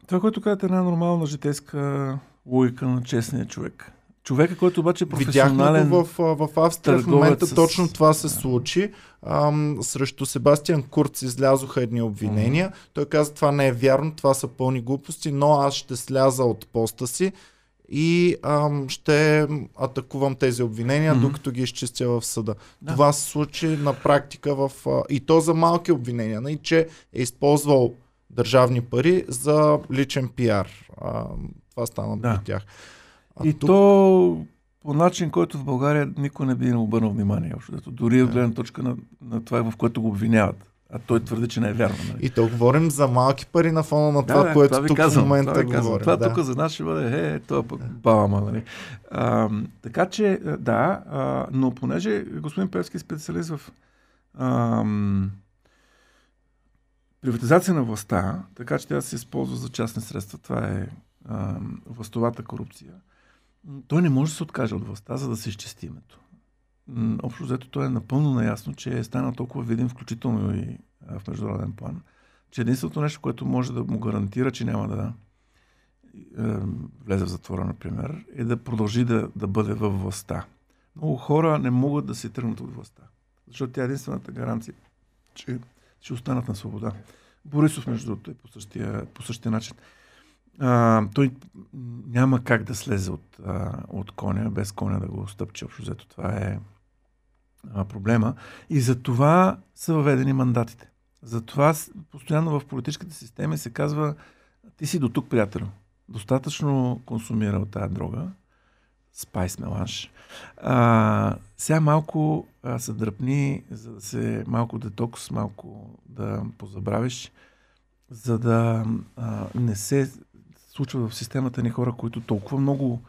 Това, което казвате, е една нормална житейска логика на честния човек. Човека, който обаче е професионален... Видяхме го в, в Австрия. В момента с- точно това се случи. Ам, срещу Себастиан Курц излязоха едни обвинения. Той каза, това не е вярно, това са пълни глупости, но аз ще сляза от поста си и ам, ще атакувам тези обвинения, Мгм. докато ги изчистя в съда. Да. Това се случи на практика в... А, и то за малки обвинения, нали, че е използвал държавни пари за личен пиар. А, това стана Да. при тях. А И тук- то по начин, който в България никой не би не обърнал внимание. Общо, дори от гледна точка на, на това, в което го обвиняват. А той твърди, че не е вярно. Нали? И то говорим за малки пари на фона на това, да, което ви тук казвам, в момента това говорим. Това да. тук за нас ще бъде, е, това пък баба, нали? А, така че, да, а, но понеже господин Певски е специалист в ам, приватизация на властта, така че тя се използва за частни средства, това е ам, властовата корупция, той не може да се откаже от властта, за да се изчисти името. Общо взето той е напълно наясно, че е станал толкова видим, включително и а, в международен план, че единственото нещо, което може да му гарантира, че няма да е, влезе в затвора, например, е да продължи да, да бъде във властта. Много хора не могат да се тръгнат от властта, защото тя е единствената гаранция, че ще останат на свобода. Борисов, между другото, е по същия, по същия начин. А, той няма как да слезе от, а, от коня, без коня да го стъпче. Общо взето това е а, проблема. И за това са въведени мандатите. Затова постоянно в политическите системи се казва ти си до тук, приятел. Достатъчно консумирал тази дрога, спайс меланж. А, сега малко а, се дръпни, за да се малко детокс, малко да позабравиш, за да а, не се случва в системата ни хора, които толкова много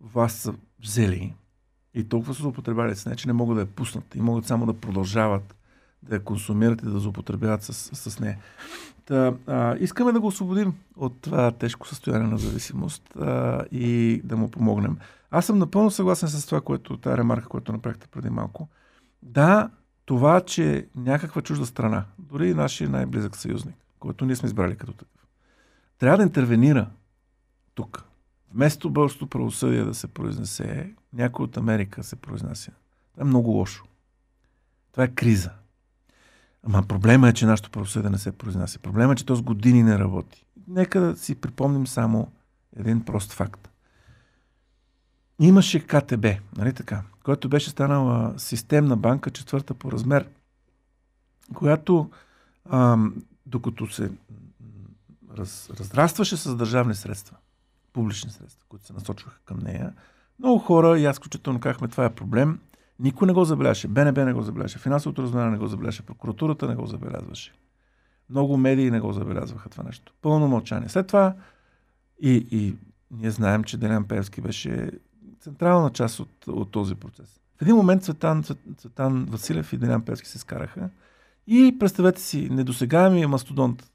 власт са взели и толкова са злоупотребяли с нея, че не могат да я пуснат и могат само да продължават да я консумират и да злоупотребяват с, с нея. Та, а, искаме да го освободим от това тежко състояние на зависимост а, и да му помогнем. Аз съм напълно съгласен с това, което тази ремарка, която направихте преди малко. Да, това, че някаква чужда страна, дори и нашия най-близък съюзник, който ние сме избрали като такъв, трябва да интервенира тук. Вместо българското правосъдие да се произнесе, някой от Америка се произнася. Това е много лошо. Това е криза. Ама проблема е, че нашето правосъдие не се произнася. Проблема е, че то с години не работи. Нека да си припомним само един прост факт. Имаше КТБ, нали така, който беше станала системна банка, четвърта по размер, която а, докато се раз, разрастваше с държавни средства, публични средства, които се насочваха към нея, много хора, и аз включително казахме, това е проблем, никой не го забеляше. БНБ не го забеляше, финансовото разузнаване не го забеляше, прокуратурата не го забелязваше. Много медии не го забелязваха това нещо. Пълно мълчание. След това и, и ние знаем, че Делян Певски беше централна част от, от този процес. В един момент Цветан, Цветан Василев и Делян Певски се скараха и представете си, недосегаемия мастодонт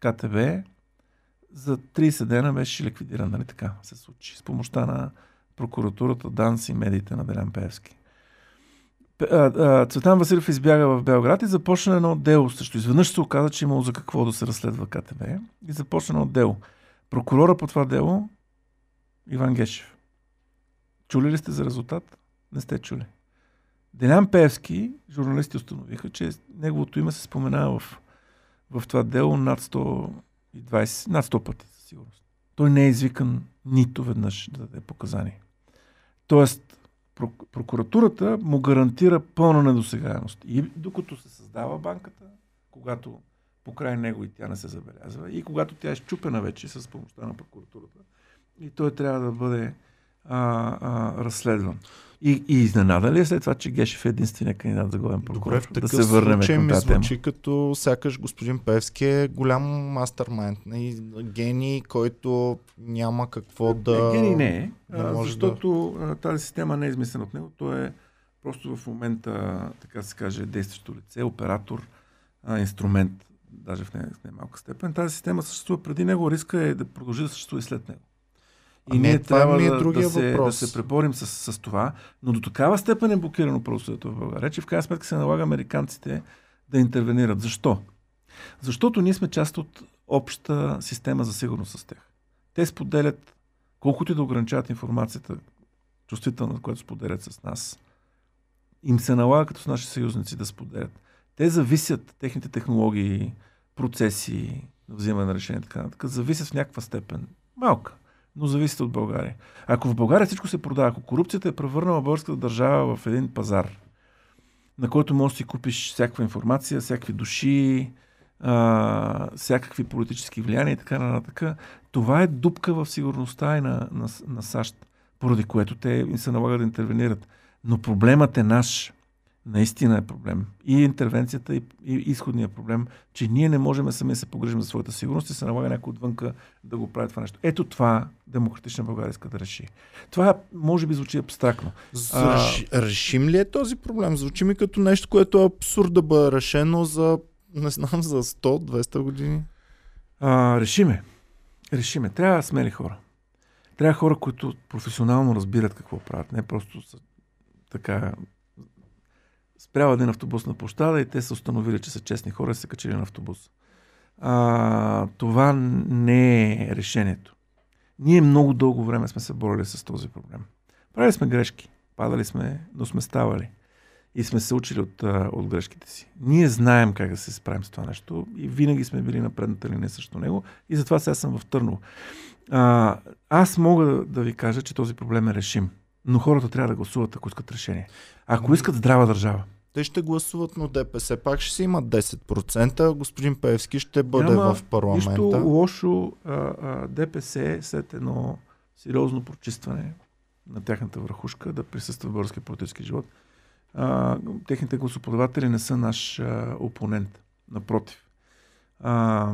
КТВ за 30 дена беше ликвидиран, нали така се случи, с помощта на прокуратурата, ДАНС и медиите на Делян Певски. Цветан Василев избяга в Белград и започна едно дело също. Изведнъж се оказа, че имало за какво да се разследва КТБ и започна едно дело. Прокурора по това дело Иван Гешев. Чули ли сте за резултат? Не сте чули. Делян Певски, журналисти установиха, че неговото име се споменава в, в това дело над 120, над 100 пъти, със сигурност. Той не е извикан нито веднъж да даде показания. Тоест, прокуратурата му гарантира пълна недосегаемост. И докато се създава банката, когато покрай него и тя не се забелязва, и когато тя е щупена вече с помощта на прокуратурата, и той трябва да бъде а, а, разследван. И, и изненада ли е след това, че Гешев е единствения кандидат за главен прокурор? Добре, в такъв да се върнем случай към ми звучи като сякаш господин Певски е голям мастърмайнд, гений, който няма какво да... Не, гений не е, да защото да... тази система не е измислена от него. Той е просто в момента, така се каже, действащо лице, оператор, инструмент, даже в най-малка степен. Тази система съществува преди него, риска е да продължи да съществува и след него. И ние това трябва ми е другия да, се, въпрос. да се преборим с, с това, но до такава степен е блокирано правосъдието в България, че в крайна сметка се налага американците да интервенират. Защо? Защото ние сме част от обща система за сигурност с тях. Те споделят, колкото и да ограничават информацията, чувствителна, която споделят с нас, им се налага като с наши съюзници да споделят. Те зависят, техните технологии, процеси, взимане на решения, така нататък, зависят в някаква степен. Малка но зависят от България. Ако в България всичко се продава, ако корупцията е превърнала българската държава в един пазар, на който можеш да си купиш всякаква информация, всякакви души, а, всякакви политически влияния и така нататък, това е дупка в сигурността и на, на, на САЩ, поради което те им се налага да интервенират. Но проблемът е наш наистина е проблем. И интервенцията, и, и изходния проблем, че ние не можем сами да се погрежим за своята сигурност и се налага някой отвънка да го прави това нещо. Ето това демократична България иска да реши. Това може би звучи абстрактно. А... Решим ли е този проблем? Звучи ми като нещо, което е абсурд да бъде решено за, не знам, за 100-200 години. А, решиме. Решиме. Трябва смели хора. Трябва хора, които професионално разбират какво правят. Не просто са така спрял един автобус на площада и те са установили, че са честни хора и са качили на автобус. А, това не е решението. Ние много дълго време сме се борили с този проблем. Правили сме грешки, падали сме, но сме ставали. И сме се учили от, от грешките си. Ние знаем как да се справим с това нещо и винаги сме били на предната линия срещу него и затова сега съм в Търново. А, аз мога да, ви кажа, че този проблем е решим. Но хората трябва да гласуват, ако искат решение. Ако искат здрава държава. Те ще гласуват, но ДПС пак ще си има 10%. Господин Певски ще бъде Няма в парламента. Нищо лошо а, а, ДПС след едно сериозно прочистване на тяхната върхушка да присъства в българския политически живот. А, техните гласоподаватели не са наш а, опонент. Напротив. А,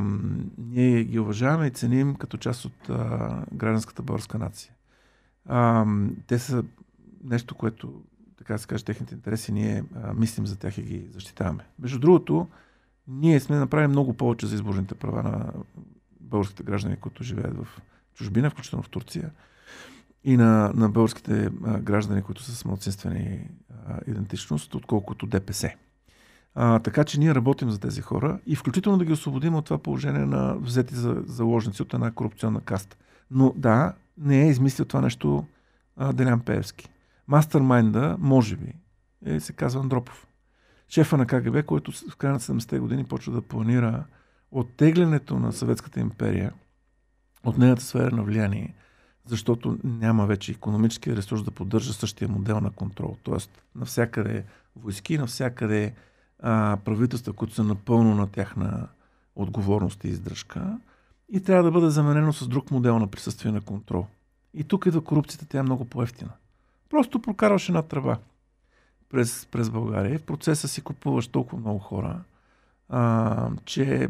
ние ги уважаваме и ценим като част от а, гражданската българска нация. А, те са нещо, което така се каже, техните интереси, ние а, мислим за тях и ги защитаваме. Между другото, ние сме направили много повече за изборните права на българските граждани, които живеят в чужбина, включително в Турция, и на, на българските а, граждани, които са с малцинствени идентичност, отколкото ДПС. А, така че ние работим за тези хора и включително да ги освободим от това положение на взети за заложници от една корупционна каста. Но да, не е измислил това нещо а, Делян Пеевски. Мастермайнда, може би, е, се казва Андропов. шефа на КГБ, който в края на 70-те години почва да планира оттеглянето на Съветската империя от нейната сфера на влияние, защото няма вече економически ресурс да поддържа същия модел на контрол. Тоест, навсякъде войски, навсякъде а, правителства, които са напълно на тяхна отговорност и издръжка и трябва да бъде заменено с друг модел на присъствие на контрол. И тук идва корупцията, тя е много по-ефтина. Просто прокарваш една тръба през, през България в процеса си купуваш толкова много хора, а, че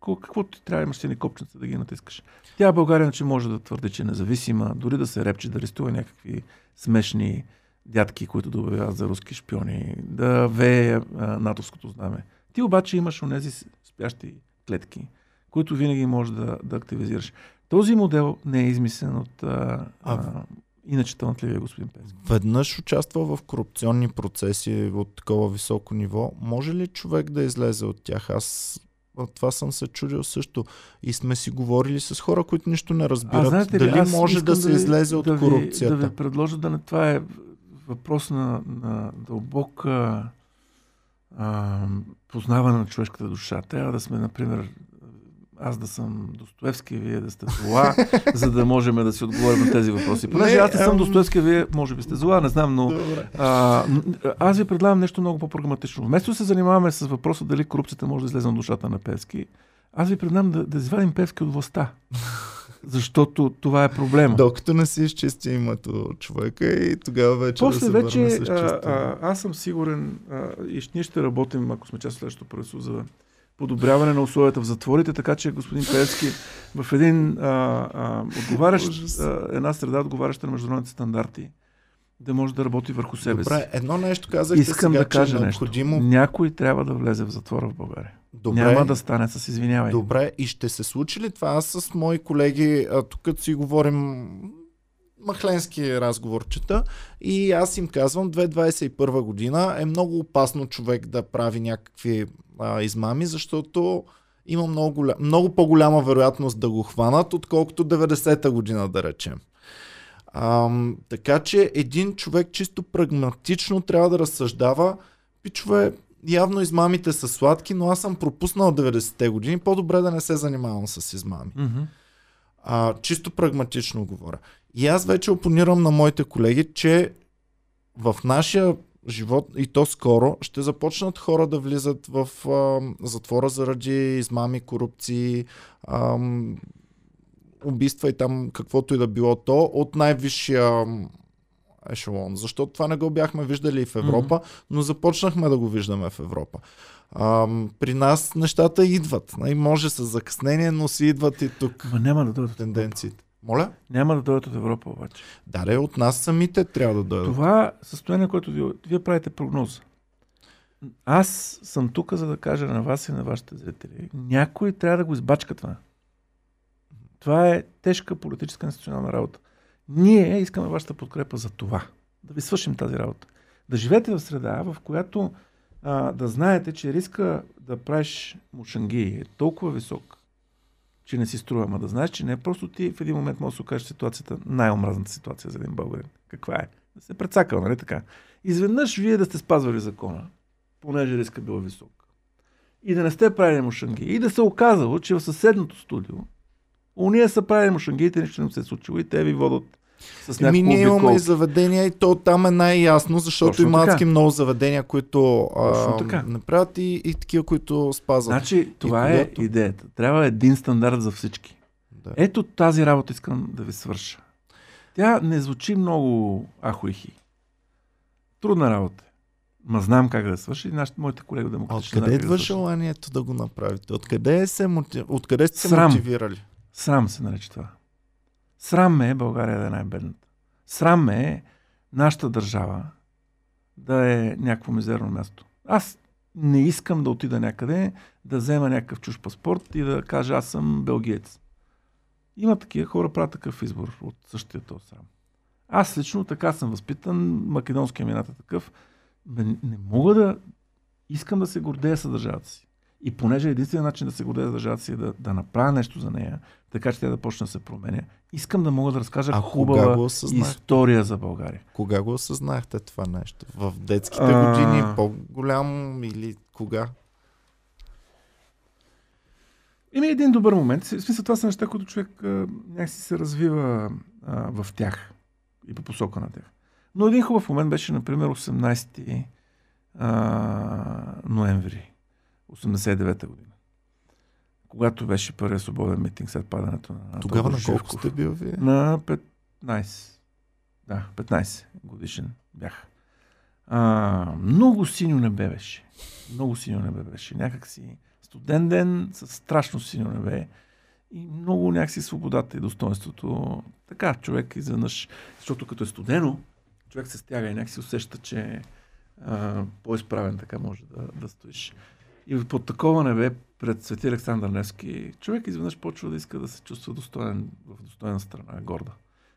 каквото ти трябва, имаш ни копченца да ги натискаш. Тя България че може да твърди, че е независима, дори да се репче, да арестува някакви смешни дядки, които да обявяват за руски шпиони, да вее натовското знаме. Ти обаче имаш онези спящи клетки, които винаги можеш да, да активизираш. Този модел не е измислен от а, а, иначе талантливия господин Пески. Веднъж участва в корупционни процеси от такова високо ниво. Може ли човек да излезе от тях? Аз това съм се чудил също. И сме си говорили с хора, които нищо не разбират. А, знаете ли, Дали може да се да излезе от да корупцията? Ви, да ви предложа да не. Това е въпрос на, на дълбока а, познаване на човешката душа. Трябва да сме, например, аз да съм Достоевски, вие да сте зла, за да можем да си отговорим на тези въпроси. Понеже аз не съм Достоевски, вие може би сте зла, не знам, но а, аз ви предлагам нещо много по-прагматично. Вместо се занимаваме с въпроса дали корупцията може да излезе на душата на Певски, аз ви предлагам да, да извадим Певски от властта. Защото това е проблема. Докато не си изчисти името човека и тогава вече После да се вече, а, а, аз съм сигурен а, и ние ще работим, ако сме част от следващото правителство, за подобряване на условията в затворите, така че господин Певски в един а, а, отговарящ, а, една среда, отговаряща на международните стандарти, да може да работи върху себе Добре, си. едно нещо казахте Искам сега, да кажа че е необходимо... нещо. Някой трябва да влезе в затвора в България. Добре, Няма да стане с извинявай. Добре, и ще се случи ли това? Аз с мои колеги, тук си говорим махленски разговорчета и аз им казвам 2021 година е много опасно човек да прави някакви а, измами, защото има много, голям, много по-голяма вероятност да го хванат, отколкото 90-та година, да речем. А, така че един човек чисто прагматично трябва да разсъждава, пичове, явно измамите са сладки, но аз съм пропуснал 90-те години, по-добре да не се занимавам с измами. Mm-hmm. А, чисто прагматично говоря. И аз вече опонирам на моите колеги, че в нашия живот и то скоро ще започнат хора да влизат в а, затвора заради измами, корупции, а, убийства и там каквото и да било то от най-висшия ешелон. Защото това не го бяхме виждали и в Европа, mm-hmm. но започнахме да го виждаме в Европа. А, при нас нещата идват. И може с закъснение, но си идват и тук. Ма няма да дойдат. Тенденциите. Моля? Няма да дойдат от Европа обаче. Да, от нас самите трябва да дойдат. Това състояние, което вие, вие правите прогноза. Аз съм тук, за да кажа на вас и на вашите зрители. Някой трябва да го избачка това. Това е тежка политическа институционална работа. Ние искаме вашата подкрепа за това. Да ви свършим тази работа. Да живеете в среда, в която а, да знаете, че риска да правиш мушанги е толкова висок, че не си струва. Ама да знаеш, че не е просто ти в един момент може да се окажеш ситуацията, най-омразната ситуация за един българин. Каква е? Да се прецакал, нали така? Изведнъж вие да сте спазвали закона, понеже риска бил висок. И да не сте правили мушанги. И да се оказало, че в съседното студио уния са правили мушангите, нищо не се е случило и те ви водят с Ми ние имаме и заведения и то там е най-ясно, защото Точно има адски много заведения, които а, не правят и, и такива, които спазват. Значи това е когато... идеята. Трябва един стандарт за всички. Да. Ето тази работа искам да ви свърша. Тя не звучи много ахуихи. Трудна работа. Ма знам как да свърши и нашите, моите колеги да му Откъде идва да желанието да го направите? Откъде, се мотив... Откъде сте се мотивирали? Срам се нарича това. Срам ме е България да е най-бедната. Срам ме е нашата държава да е някакво мизерно място. Аз не искам да отида някъде, да взема някакъв чуж паспорт и да кажа аз съм белгиец. Има такива хора, правят такъв избор от същия този срам. Аз лично така съм възпитан, македонския минат е такъв. Не, не мога да искам да се гордея с си. И понеже единственият начин да се гордея с държавата си е да, да направя нещо за нея, така че тя да почне да се променя, искам да мога да разкажа А хубава история за България. Кога го осъзнахте това нещо? В детските А. години, по-голям или кога? Има един добър момент. В смисъл, това са неща, които човек а, някакси се развива а, в тях и по посока на тях. Но един хубав момент беше, например, 18 а, ноември 89-та година. Когато беше първият свободен митинг след падането на Тогава на колко сте бил вие? На 15. Да, 15 годишен бях. А, много синьо небе беше. Много синьо небе беше. Някакси студен ден с страшно синьо небе. И много някакси свободата и достоинството. Така, човек изведнъж, защото като е студено, човек се стяга и някакси усеща, че а, по-изправен, така може да, да стоиш. И под такова небе пред Свети Александър Невски, човек изведнъж почва да иска да се чувства достоен, в достойна страна, горда.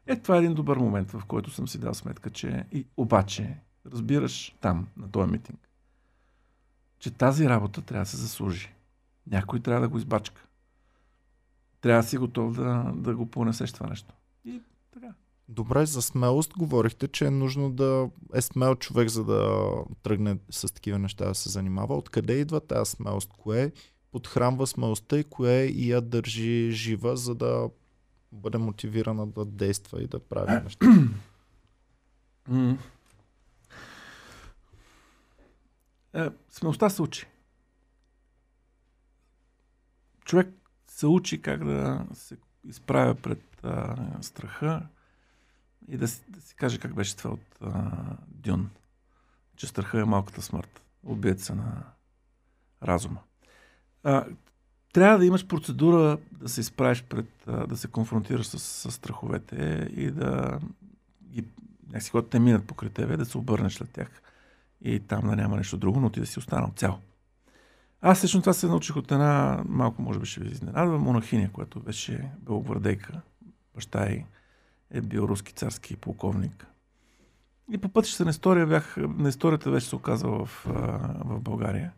Е, това е един добър момент, в който съм си дал сметка, че и обаче, разбираш там, на този митинг, че тази работа трябва да се заслужи. Някой трябва да го избачка. Трябва да си готов да, да го понесеш това нещо. И така. Добре, за смелост говорихте, че е нужно да е смел човек, за да тръгне с такива неща да се занимава. Откъде идва тази смелост? Кое подхранва смелостта и кое и я държи жива, за да бъде мотивирана да действа и да прави неща? М. Е, смелостта се учи. Човек се учи как да се изправя пред а, страха и да, да си каже как беше това от а, Дюн. Че страха е малката смърт. Убиеца на разума. А, трябва да имаш процедура да се изправиш пред, а, да се конфронтираш с, с страховете и да ги някакси, когато те минат покрай тебе, да се обърнеш след тях и там да няма нещо друго, но ти да си останал цял. Аз лично това се научих от една, малко може би ще ви изненадва, монахиня, която беше белогвардейка. Баща й е бил руски царски полковник. И по пътищата на история бях, на историята беше се оказала в, а, в България.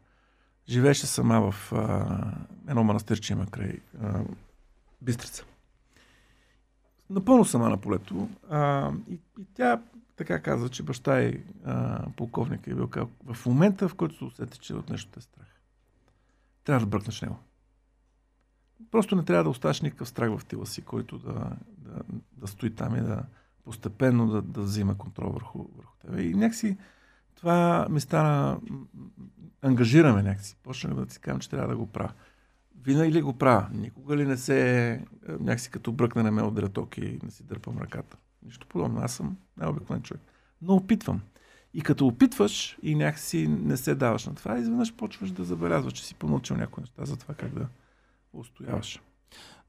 Живееше сама в а, едно манастирче има край а, Бистрица напълно сама на полето. А, и, и тя така казва, че баща и полковник е бил в момента, в който се усети, че от нещо е страх, трябва да бръкнеш него. Просто не трябва да оставаш никакъв страх в тила си, който да, да, да стои там и да постепенно да, да взима контрол върху, върху тебе. И някакси това ми стана, ангажираме някакси. Почнах да си казвам, че трябва да го правя. Винаги ли го правя? Никога ли не се е, някакси като бръкне ме от драток и не си дърпам ръката? Нищо подобно. Аз съм най-обикновен човек. Но опитвам. И като опитваш и някакси не се даваш на това, изведнъж почваш да забелязваш, че си понаучил някои неща за това как да устояваш.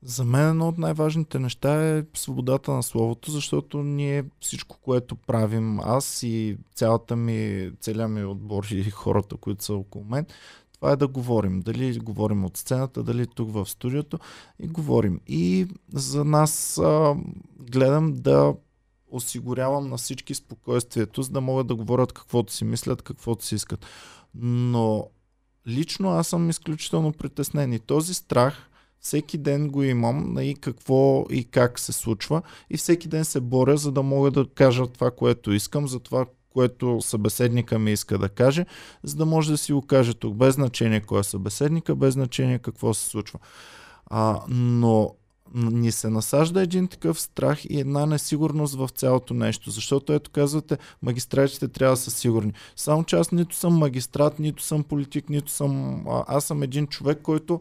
За мен едно от най-важните неща е свободата на словото, защото ние всичко, което правим, аз и цялата ми, целият ми отбор и хората, които са около мен, това е да говорим. Дали говорим от сцената, дали тук в студиото и говорим. И за нас а, гледам да осигурявам на всички спокойствието, за да могат да говорят каквото си мислят, каквото си искат. Но лично аз съм изключително притеснен и този страх всеки ден го имам и какво и как се случва и всеки ден се боря, за да мога да кажа това, което искам, за това, което събеседника ми иска да каже, за да може да си го каже тук, без значение кой е събеседника, без значение какво се случва. А, но ни се насажда един такъв страх и една несигурност в цялото нещо, защото ето казвате, магистратите трябва да са сигурни. Само че аз нито съм магистрат, нито съм политик, нито съм... Аз съм един човек, който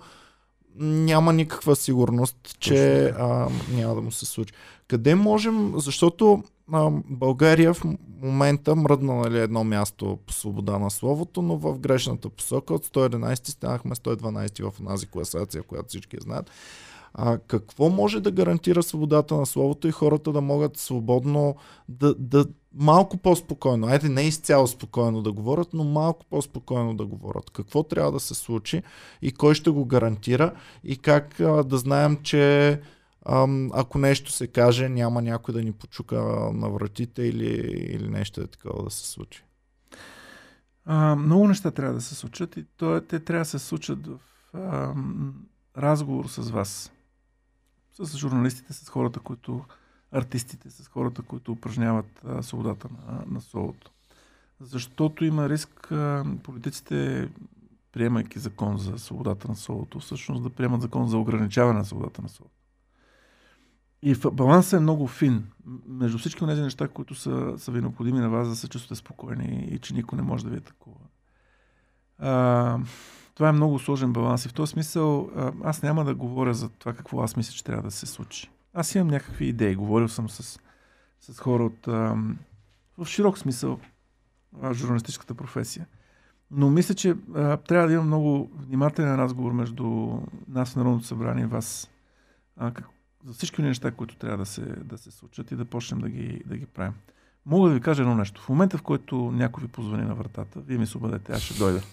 няма никаква сигурност, че а, няма да му се случи. Къде можем, защото а, България в момента мръдна нали, едно място по свобода на словото, но в грешната посока от 111 станахме 112 в онази класация, която всички знаят. А, какво може да гарантира свободата на словото и хората да могат свободно да, да малко по-спокойно, айде не изцяло спокойно да говорят, но малко по-спокойно да говорят. Какво трябва да се случи и кой ще го гарантира и как а, да знаем, че ако нещо се каже, няма някой да ни почука на вратите или, или нещо е такова да се случи. А, много неща трябва да се случат и то, те трябва да се случат в а, разговор с вас. С журналистите, с хората, които артистите, с хората, които упражняват свободата на, на словото. Защото има риск а, политиците, приемайки закон за свободата на словото, всъщност да приемат закон за ограничаване на свободата на словото. И балансът е много фин между всички тези неща, които са, са ви необходими на вас да се чувствате спокойни и че никой не може да ви атакува. А, това е много сложен баланс и в този смисъл аз няма да говоря за това какво аз мисля, че трябва да се случи. Аз имам някакви идеи. Говорил съм с, с хора от в широк смисъл журналистическата професия. Но мисля, че а, трябва да има много внимателен разговор между нас Народното събрание и вас. А, как, за всички неща, които трябва да се, да се случат и да почнем да ги, да ги правим. Мога да ви кажа едно нещо. В момента, в който някой ви позвани на вратата, вие ми се обадете, аз ще дойда.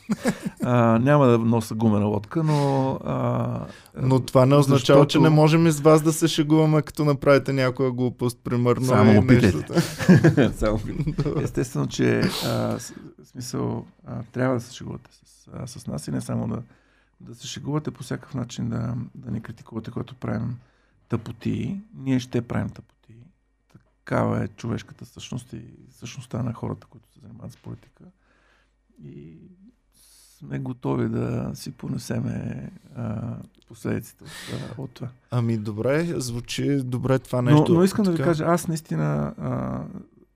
А, няма да носа гумена лодка, но... А, но това не означава, защото... че не можем и с вас да се шегуваме, като направите някоя глупост, примерно. Само го питайте. Само Естествено, че а, смисъл, а, трябва да се шегувате с, а, с нас и не само да, да се шегувате по всякакъв начин да, да ни критикувате, което правим тъпоти, ние ще правим тъпоти. Такава е човешката същност и същността на хората, които се занимават с политика. И сме готови да си понесеме а, последиците от, от това. Ами добре, звучи добре това нещо. Но, но искам така... да ви кажа, аз наистина а,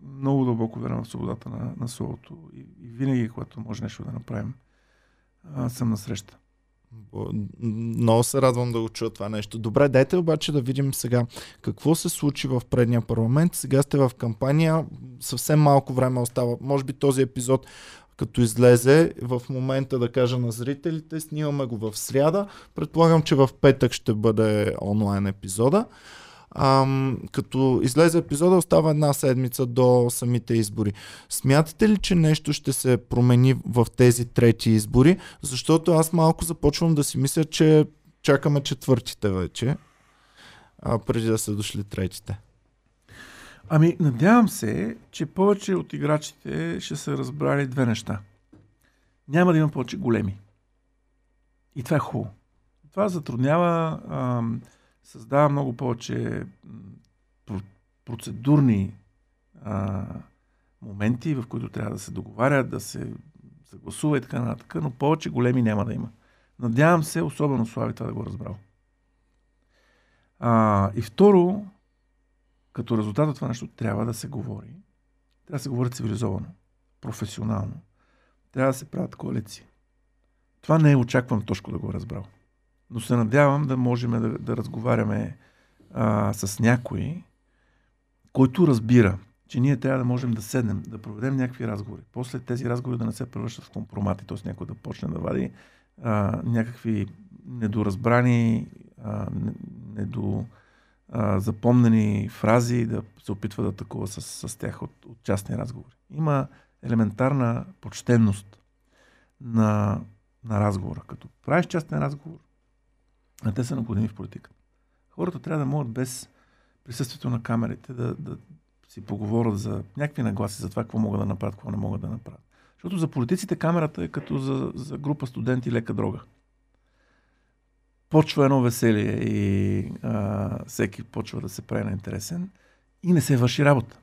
много дълбоко вярвам в свободата на, на словото и, и винаги, когато може нещо да направим, а, съм на среща. Много се радвам да го чуя това нещо. Добре, дайте обаче да видим сега какво се случи в предния парламент. Сега сте в кампания, съвсем малко време остава. Може би този епизод като излезе в момента да кажа на зрителите, снимаме го в сряда. Предполагам, че в петък ще бъде онлайн епизода. Ам, като излезе епизода, остава една седмица до самите избори. Смятате ли, че нещо ще се промени в тези трети избори? Защото аз малко започвам да си мисля, че чакаме четвъртите вече, а преди да са дошли третите. Ами, надявам се, че повече от играчите ще са разбрали две неща. Няма да има повече големи. И това е хубаво. Това затруднява ам, създава много повече процедурни а, моменти, в които трябва да се договарят, да се съгласува и така нататък, но повече големи няма да има. Надявам се, особено Слави, това да го разбрал. А, и второ, като резултат от това нещо трябва да се говори. Трябва да се говори цивилизовано, професионално. Трябва да се правят коалиции. Това не е очаквам точно да го е разбрал. Но се надявам да можем да, да разговаряме а, с някой, който разбира, че ние трябва да можем да седнем, да проведем някакви разговори. После тези разговори да не се превръщат в компромати, т.е. някой да почне да вади а, някакви недоразбрани, а, недо а, запомнени фрази да се опитва да атакува с, с тях от, от частни разговори. Има елементарна почтенност на, на разговора. Като правиш частен разговор, а те са необходими в политиката. Хората трябва да могат без присъствието на камерите да, да си поговорят за някакви нагласи, за това какво могат да направят, какво не могат да направят. Защото за политиците камерата е като за, за група студенти лека дрога. Почва едно веселие и а, всеки почва да се прави на интересен и не се върши работа.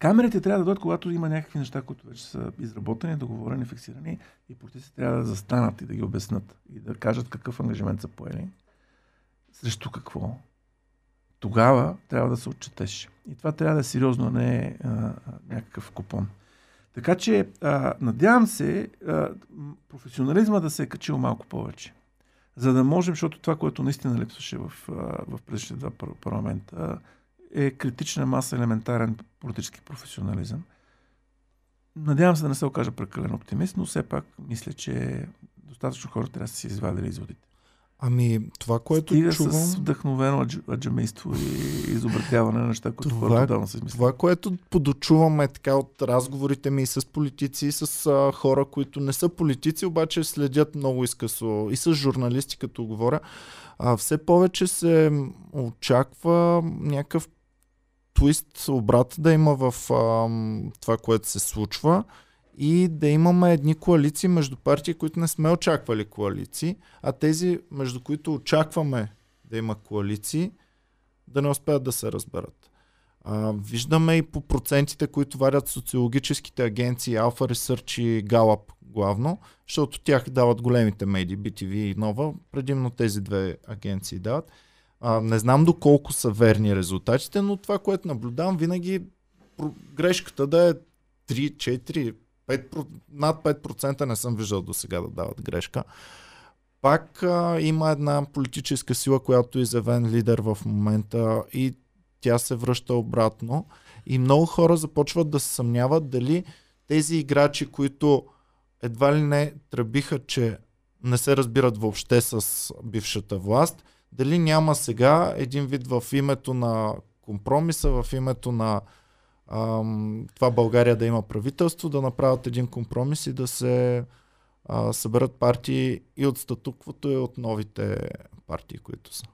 Камерите трябва да дойдат, когато има някакви неща, които вече са изработени, договорени, фиксирани и политиците трябва да застанат и да ги обяснат и да кажат какъв ангажимент са поели, срещу какво. Тогава трябва да се отчетеш. И това трябва да е сериозно, не е някакъв купон. Така че, а, надявам се, а, професионализма да се е качил малко повече. За да можем, защото това, което наистина липсваше в, в предишните два парламента, е критична маса, елементарен политически професионализъм. Надявам се да не се окажа прекален оптимист, но все пак мисля, че достатъчно хора трябва да си извадили изводите. Ами, това, което Стига чувам... с вдъхновено аджамейство и изобретяване на неща, които това, хората давно се измислят. Това, което подочуваме така от разговорите ми с политици, и с а, хора, които не са политици, обаче следят много изкъсо и с журналисти, като говоря, а, все повече се очаква някакъв твист, обрат да има в а, това, което се случва и да имаме едни коалиции между партии, които не сме очаквали коалиции, а тези, между които очакваме да има коалиции, да не успеят да се разберат. А, виждаме и по процентите, които варят социологическите агенции Alpha Research и Gallup главно, защото тях дават големите медии, BTV и Nova, предимно тези две агенции дават. А, не знам доколко са верни резултатите, но това, което наблюдавам, винаги грешката да е 3, 4, 5, над 5% не съм виждал до сега да дават грешка. Пак а, има една политическа сила, която е изявен лидер в момента и тя се връща обратно. И много хора започват да се съмняват дали тези играчи, които едва ли не тръбиха, че не се разбират въобще с бившата власт, дали няма сега един вид в името на компромиса, в името на ам, това България да има правителство, да направят един компромис и да се а, съберат партии и от статуквото, и от новите партии, които са.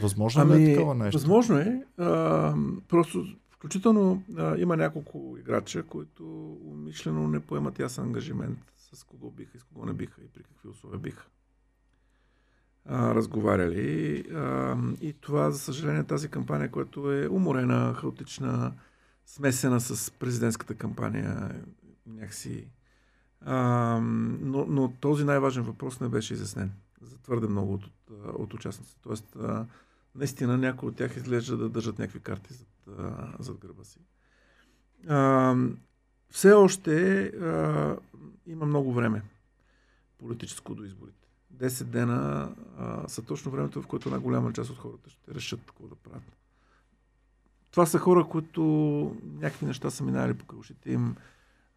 Възможно ами, ли е ами, такова нещо? Възможно е. А, просто включително а, има няколко играча, които умишлено не поемат ясен ангажимент с кого биха и с кого не биха и при какви условия биха а, разговаряли. А, и това, за съжаление, тази кампания, която е уморена, хаотична, смесена с президентската кампания, някакси. А, но, но този най-важен въпрос не беше изяснен за твърде много от, от участниците. Тоест, а, наистина някои от тях изглежда да държат някакви карти зад, а, зад гърба си. А, все още а, има много време политическо до изборите. 10 дена а, са точно времето, в което една голяма част от хората ще решат какво да правят. Това са хора, които някакви неща са минали по ушите им.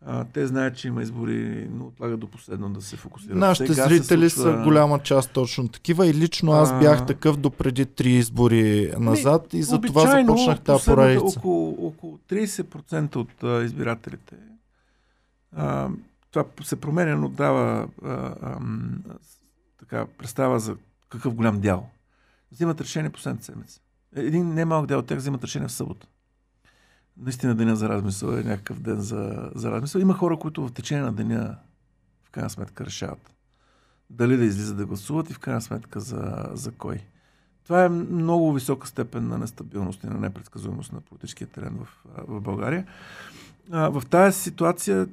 А, те знаят, че има избори, но отлагат до последно да се фокусират. Нашите Сега зрители случва... са голяма част точно такива и лично аз бях такъв до преди три избори назад Ми, и за това започнах тази поредица. Около, около 30% от а, избирателите а, това се променя, но дава а, а, така представа за какъв голям дял. Взимат решение последната седмица. Един немалък дял от тях взимат решение в събота. Наистина деня за размисъл е някакъв ден за, за размисъл. Има хора, които в течение на деня в крайна сметка решават дали да излизат да гласуват и в крайна сметка за, за кой. Това е много висока степен на нестабилност и на непредсказуемост на политическия терен в, в България. А, в тази ситуация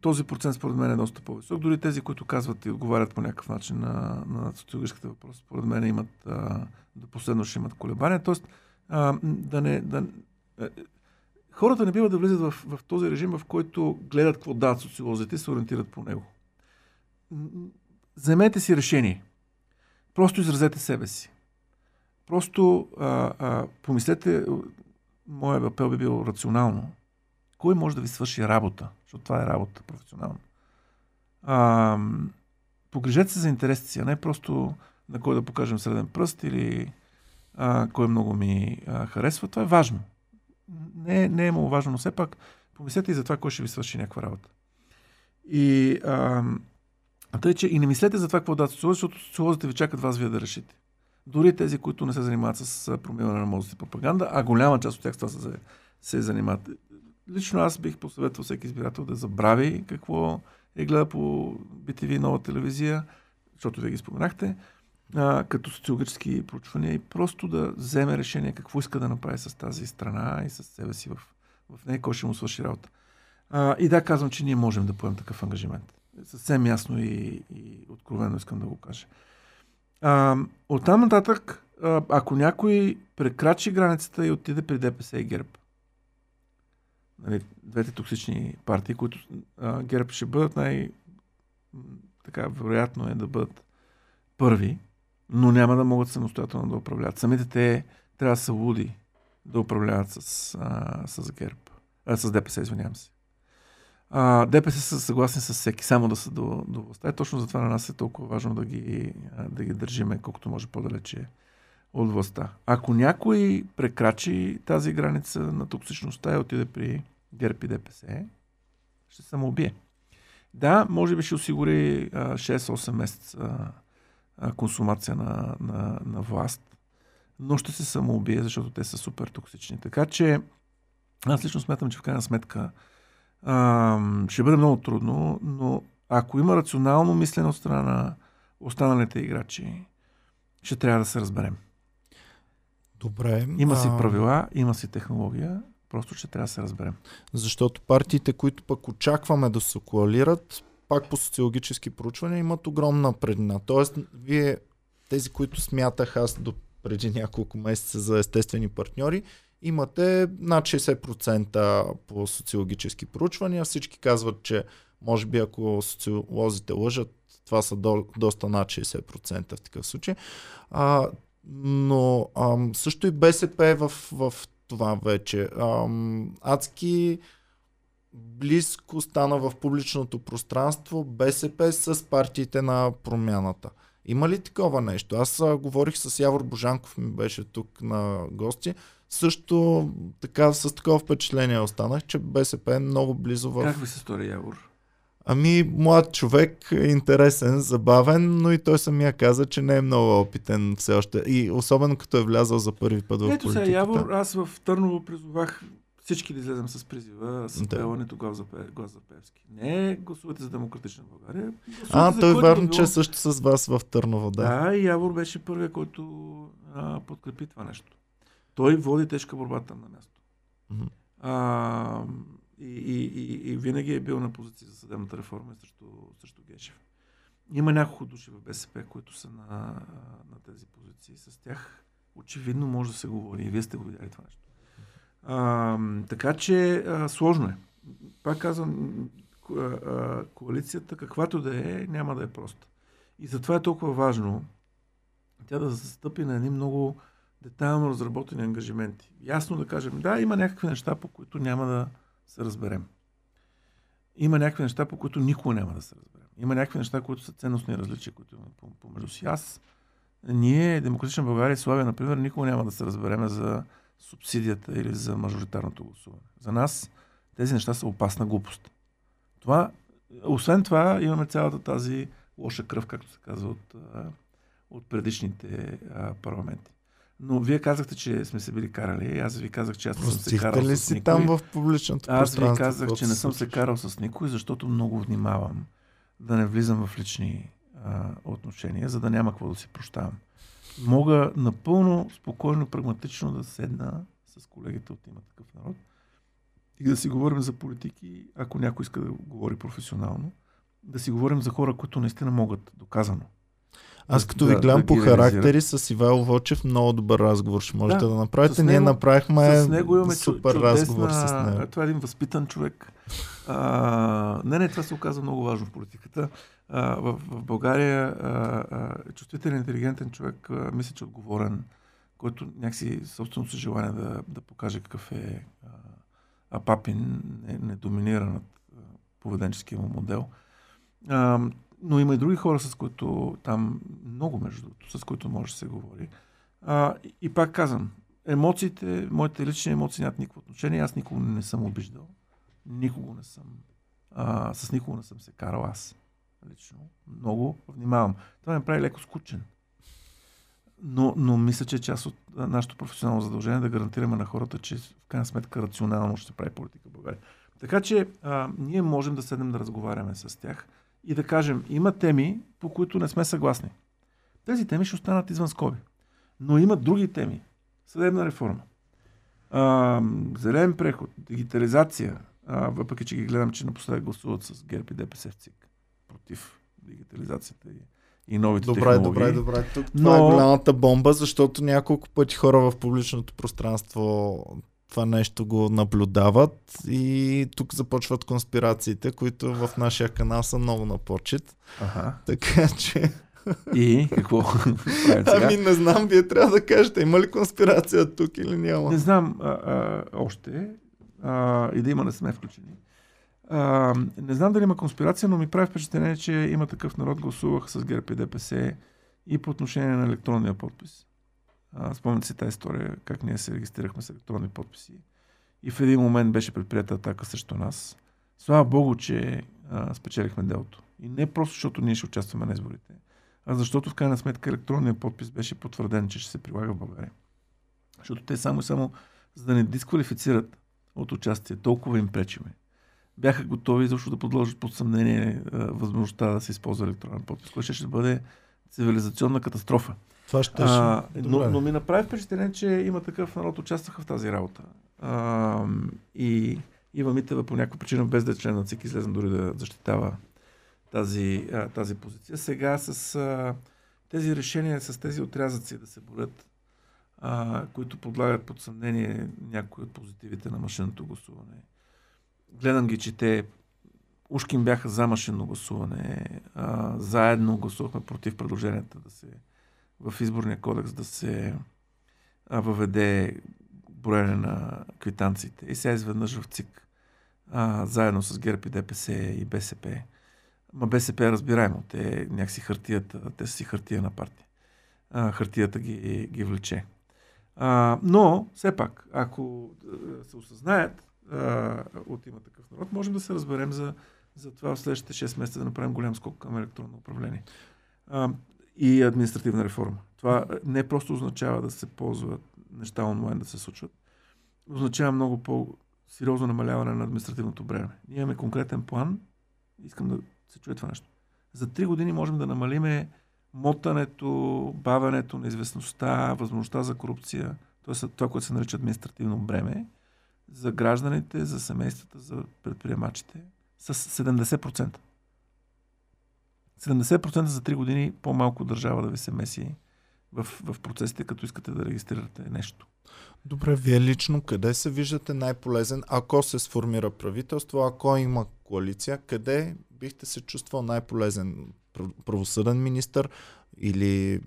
този процент според мен е доста по-висок. Дори тези, които казват и отговарят по някакъв начин на, на социологическите въпроси, според мен имат а, до последно ще имат колебания. Тоест, а, да не, да, а, хората не бива да влизат в, в този режим, в който гледат какво дадат социолозите и се ориентират по него. Вземете си решение. Просто изразете себе си. Просто а, а, помислете, моят апел би бил рационално кой може да ви свърши работа, защото това е работа професионална. А, погрежете се за интересите си, а не просто на кой да покажем среден пръст или а, кой много ми а, харесва. Това е важно. Не, не е много важно, но все пак помислете и за това, кой ще ви свърши някаква работа. И а, тъй, че и не мислете за това, какво дадат социолози, защото социолозите ви чакат вас вие да решите. Дори тези, които не се занимават с промиване на мозъци пропаганда, а голяма част от тях това се, се занимават лично аз бих посъветвал всеки избирател да забрави какво е гледа по BTV нова телевизия, защото вие ги споменахте, а, като социологически проучвания и просто да вземе решение какво иска да направи с тази страна и с себе си в, в нея, кой ще му свърши работа. А, и да, казвам, че ние можем да поемем такъв ангажимент. Съвсем ясно и, и откровено искам да го кажа. А, оттам нататък, ако някой прекрачи границата и отиде при ДПС и ГЕРБ, нали, двете токсични партии, които а, ГЕРБ ще бъдат най... Така, вероятно е да бъдат първи, но няма да могат самостоятелно да управляват. Самите те трябва да са луди да управляват с, а, с ГЕРБ. А, с ДПС, извинявам се. А, ДПС са съгласни с всеки, само да са до, до властта. И точно затова на нас е толкова важно да ги, да ги държиме колкото може по-далече от властта. Ако някой прекрачи тази граница на токсичността и отиде при ГЕРБ и ДПС, ще самоубие. Да, може би ще осигури 6-8 месеца консумация на, на, на власт, но ще се самоубие, защото те са супер токсични. Така че аз лично смятам, че в крайна сметка А, ще бъде много трудно, но ако има рационално мислене от страна на останалите играчи, ще трябва да се разберем. Добре. Има си правила, има си технология, просто ще трябва да се разберем. Защото партиите, които пък очакваме да се коалират, пак по социологически проучвания, имат огромна предина. Тоест, вие, тези, които смятах аз до преди няколко месеца за естествени партньори, имате над 60% по социологически проучвания. Всички казват, че може би ако социолозите лъжат, това са до, доста над 60% в такъв случай. А, но а, също и БСП в, в това вече. А, адски близко стана в публичното пространство БСП с партиите на промяната. Има ли такова нещо? Аз а, говорих с Явор Божанков, ми беше тук на гости. Също така с такова впечатление останах, че БСП е много близо в... Как ви се стори Явор? Ами, млад човек, интересен, забавен, но и той самия каза, че не е много опитен все още. И особено като е влязал за първи път в Ето политиката. сега, Явор, аз в Търново призовах всички да излезем с призива с Да. пелането глас за, глас за Певски. Не гласувате за Демократична България. А, той вярно, че е също с вас в Търново, да. Да, Явор беше първият, който а, подкрепи това нещо. Той води тежка борба там на място. Мгм. А, и, и, и, винаги е бил на позиция за съдебната реформа срещу, срещу Гешев. Има няколко души в БСП, които са на, на тези позиции. С тях очевидно може да се говори. И вие сте го видяли това нещо. А, така че а, сложно е. Пак казвам, коалицията, каквато да е, няма да е проста. И затова е толкова важно тя да застъпи на едни много детайлно разработени ангажименти. Ясно да кажем, да, има някакви неща, по които няма да се разберем. Има някакви неща, по които никога няма да се разберем. Има някакви неща, които са ценностни различия, които имаме по- помежду си. Аз, ние, Демократична България и Славия, например, никога няма да се разбереме за субсидията или за мажоритарното гласуване. За нас тези неща са опасна глупост. Това, освен това, имаме цялата тази лоша кръв, както се казва, от, от предишните парламенти. Но вие казахте, че сме се били карали. Аз ви казах, че аз не съм се карал ли с си никой. там в публичното Аз ви казах, че не съм се карал с никой, защото много внимавам да не влизам в лични а, отношения, за да няма какво да си прощавам. Мога напълно, спокойно, прагматично да седна с колегите от има такъв народ и да си говорим за политики, ако някой иска да говори професионално, да си говорим за хора, които наистина могат, доказано. Аз да- като ви да- гледам да по характери с Ивайло Вълчев, много добър разговор ще можете да, Да, направите. с Ние него- направихме с него имаме супер чудесна- разговор с него. Това е един възпитан човек. А, не, не, това се оказа много важно в политиката. А, в, в България а, а, чувствителен, интелигентен човек, а, мисля, че е отговорен, който някакси собственото си желание да, да покаже какъв е а, а Папин не, не доминира над поведенческия му модел. А, но има и други хора, с които там, много между другото, с които може да се говори. А, и, пак казвам, емоциите, моите лични емоции нямат никакво отношение. Аз никога не съм обиждал. Никого не съм. А, с никого не съм се карал аз. Лично. Много внимавам. Това ме прави леко скучен. Но, но мисля, че е част от нашето професионално задължение да гарантираме на хората, че в крайна сметка рационално ще прави политика в България. Така че а, ние можем да седнем да разговаряме с тях и да кажем, има теми, по които не сме съгласни. Тези теми ще останат извън скоби. Но има други теми. Съдебна реформа. А, зелен преход, дигитализация, а, въпреки че ги гледам, че напоследък гласуват с ГЕРБ и ДПС в ЦИК против дигитализацията и, и новите Добре, технологии. добре, добре. Тук това е Но- голямата бомба, защото няколко пъти хора в публичното пространство това нещо го наблюдават и тук започват конспирациите, които в нашия канал са много на почет. Ага. Така че... И какво? Ами не знам, вие трябва да кажете, има ли конспирация тук или няма? Не знам а, а, още. А, и да има не сме включени. А, не знам дали има конспирация, но ми прави впечатление, че има такъв народ, гласувах с ГЕРБ и ДПС и по отношение на електронния подпис. Спомняте си тази история, как ние се регистрирахме с електронни подписи. И в един момент беше предприята атака срещу нас. Слава Богу, че а, спечелихме делото. И не просто защото ние ще участваме на изборите, а защото в крайна сметка електронният подпис беше потвърден, че ще се прилага в България. Защото те само и само, за да не дисквалифицират от участие, толкова им пречиме бяха готови защо да подложат под съмнение а, възможността да се използва електронен подпис, което ще бъде цивилизационна катастрофа. Това ще а, но, но ми направи впечатление, че има такъв народ, участваха в тази работа. А, и Ива Митева по някаква причина, без да е член на ЦИК, излезна дори да защитава тази, а, тази позиция. Сега с а, тези решения, с тези отрязъци да се борят, а, които подлагат под съмнение някои от позитивите на машинното гласуване. Гледам ги, че те ушким бяха за машинно гласуване. А, заедно гласувахме против предложенията да се в изборния кодекс да се въведе броене на квитанциите. И сега изведнъж в ЦИК, а, заедно с ГЕРБ и ДПС и БСП. Ма БСП е разбираемо. Те някакси хартията, те са си хартия на партия. А, хартията ги, ги влече. А, но, все пак, ако се осъзнаят а, от има такъв народ, можем да се разберем за, за това в следващите 6 месеца да направим голям скок към електронно управление. А, и административна реформа. Това не просто означава да се ползват неща онлайн да се случват, означава много по-сериозно намаляване на административното бреме. Ние имаме конкретен план, искам да се чуе това нещо. За три години можем да намалиме мотането, бавенето, неизвестността, възможността за корупция, т.е. това, което се нарича административно бреме, за гражданите, за семействата, за предприемачите, с 70%. 70% за 3 години по-малко държава да ви се меси в, в процесите, като искате да регистрирате нещо. Добре, вие лично къде се виждате най-полезен, ако се сформира правителство, ако има коалиция, къде бихте се чувствал най-полезен? Правосъден министр или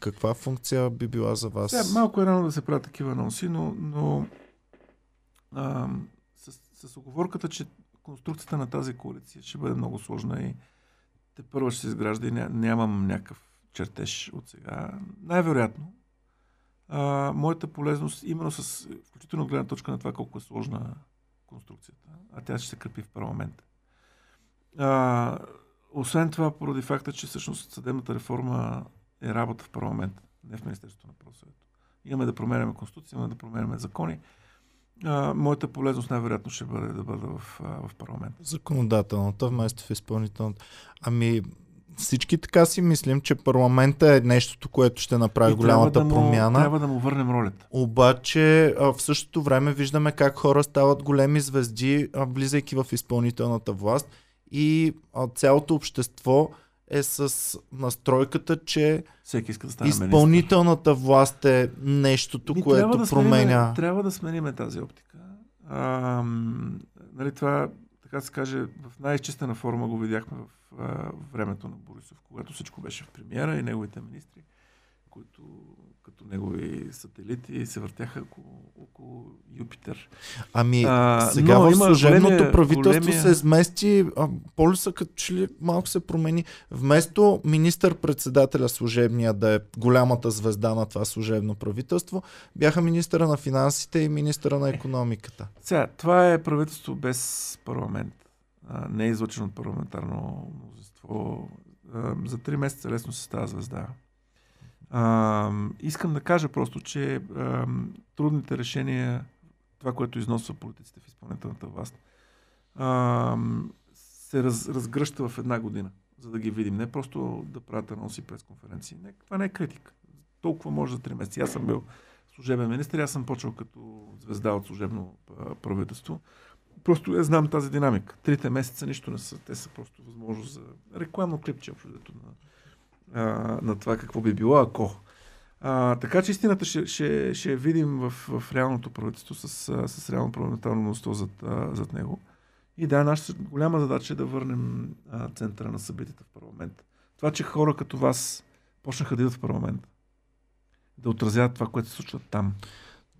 каква функция би била за вас? Сега, малко е рано да се правят такива анонси, но, но а, с, с оговорката, че конструкцията на тази коалиция ще бъде много сложна и те първо ще се изгражда и нямам някакъв чертеж от сега. Най-вероятно, а, моята полезност, именно с, включително гледна точка на това колко е сложна конструкцията, а тя ще се крепи в парламента. А, освен това, поради факта, че всъщност съдебната реформа е работа в парламента, не в Министерството на правосъдието. Имаме да променяме конституция, имаме да променяме закони. А, моята полезност най-вероятно ще бъде да бъда в, в парламента. Законодателната вместо в изпълнителната. Ами, всички така си мислим, че парламента е нещото, което ще направи и голямата трябва да му, промяна. Трябва да му върнем ролята. Обаче в същото време виждаме как хора стават големи звезди, влизайки в изпълнителната власт и цялото общество е с настройката, че Всеки иска да стане изпълнителната министр. власт е нещото, Ми, което трябва да променя. Сменим, трябва да сменим тази оптика. А, нали, това, така се каже, в най-изчистена форма го видяхме в а, времето на Борисов, когато всичко беше в премиера и неговите министри, които като негови сателити се въртяха около, около Юпитер. Ами, а, сега в служебното големия, правителство големия... се измести, а, полюса като че ли малко се промени. Вместо министър-председателя служебния да е голямата звезда на това служебно правителство, бяха министъра на финансите и министъра на економиката. Сега, това е правителство без парламент. А, не е излъчено от парламентарно мнозинство. За три месеца лесно се става звезда. А, искам да кажа просто, че а, трудните решения, това, което износва политиците в изпълнителната власт, а, се раз, разгръща в една година, за да ги видим. Не просто да правят анонси през конференции. Не, това не е критика. Толкова може за три месеца. Аз съм бил служебен министр, аз съм почел като звезда от служебно правителство. Просто я знам тази динамика. Трите месеца нищо не са. Те са просто възможност за рекламно клипче, общо на, а, на това какво би било, ако. А, така че истината ще, ще, ще видим в, в реалното правителство с, с реално парламентарно мнозинство зад, зад него. И да, нашата голяма задача е да върнем а, центъра на събитията в парламент. Това, че хора като вас почнаха да идват в парламент, да отразяват това, което се случва там.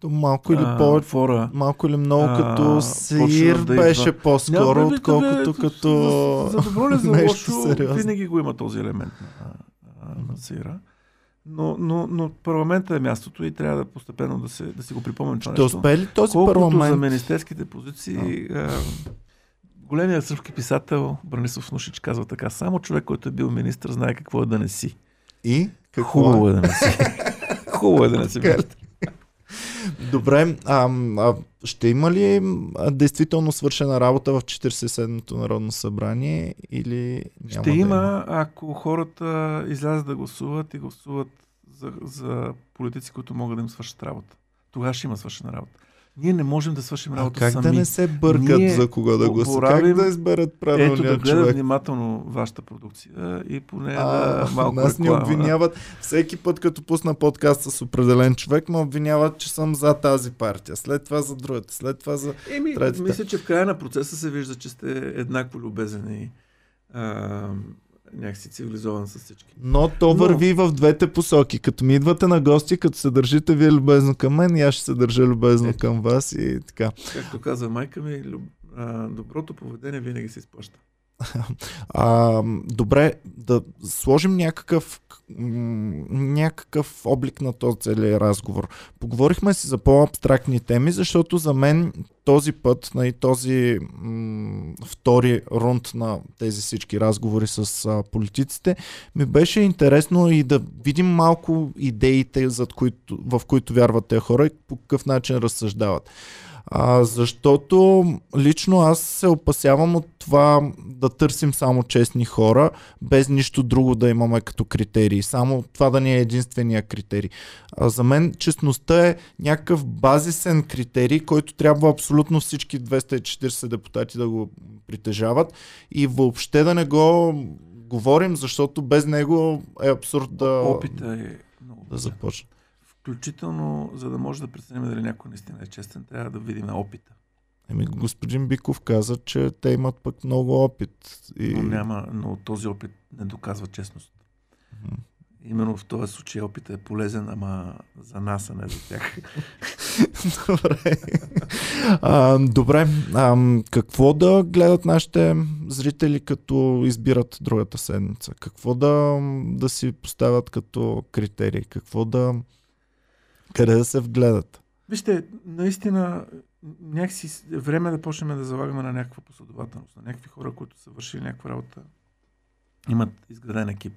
То малко или по фора, малко или много а, като сир да беше идва. по-скоро, отколкото като За, за добро ли за лошо, винаги го има този елемент на, на сира. Но, но, но парламента е мястото и трябва да постепенно да, се, да си го припомним това Ще успее ли този Колкото парламент? за министерските позиции, а. големият сръбски писател Бранисов Нушич казва така, само човек, който е бил министр, знае какво е да не си. И? Какво Хубаво е да не си. Хубаво е да не си. Добре, а, а, ще има ли а, действително свършена работа в 47-то Народно събрание или няма Ще да има, ако хората излязат да гласуват и гласуват за, за политици, които могат да им свършат работа. Тогава ще има свършена работа. Ние не можем да свършим работа как сами. да не се бъркат Ние за кого да гласуват? боравим- Как да изберат Ето правилния да гледат човек? внимателно вашата продукция и поне А, да малко нас ни реклама. обвиняват всеки път, като пусна подкаст с определен човек, ме обвиняват, че съм за тази партия. След това за другата, след това за... Еми, Третата. мисля, че в края на процеса се вижда, че сте еднакво любезен и а, някакси цивилизован с всички. Но то Но- върви в двете посоки. Като ми идвате на гости, като се държите вие любезно към мен, и аз ще се държа любезно Ето. към вас и така. Както казва майка ми, люб... а, доброто поведение винаги се изплаща. А, добре, да сложим някакъв, някакъв облик на този целият разговор. Поговорихме си за по-абстрактни теми, защото за мен този път, на този втори рунд на тези всички разговори с политиците, ми беше интересно и да видим малко идеите, зад които, в които вярват тези хора и по какъв начин разсъждават. А, защото лично аз се опасявам от това да търсим само честни хора, без нищо друго да имаме като критерии. Само това да ни е единствения критерий. А, за мен честността е някакъв базисен критерий, който трябва абсолютно всички 240 депутати да го притежават и въобще да не го говорим, защото без него е абсурд да, Опита е много. да започне. Включително, за да може да преценим дали някой наистина е честен, трябва да видим опита. Еми, господин Биков каза, че те имат пък много опит. И... Но, няма, но този опит не доказва честност. Мгм. Именно в този случай опитът е полезен, ама за нас, а не за тях. Добре. А, добре. А, какво да гледат нашите зрители, като избират другата седмица? Какво да, да си поставят като критерии? Какво да... Къде да се вгледат? Вижте, наистина някакси с- е време да почнем да залагаме на някаква последователност, на някакви хора, които са вършили някаква работа, имат изграден екип,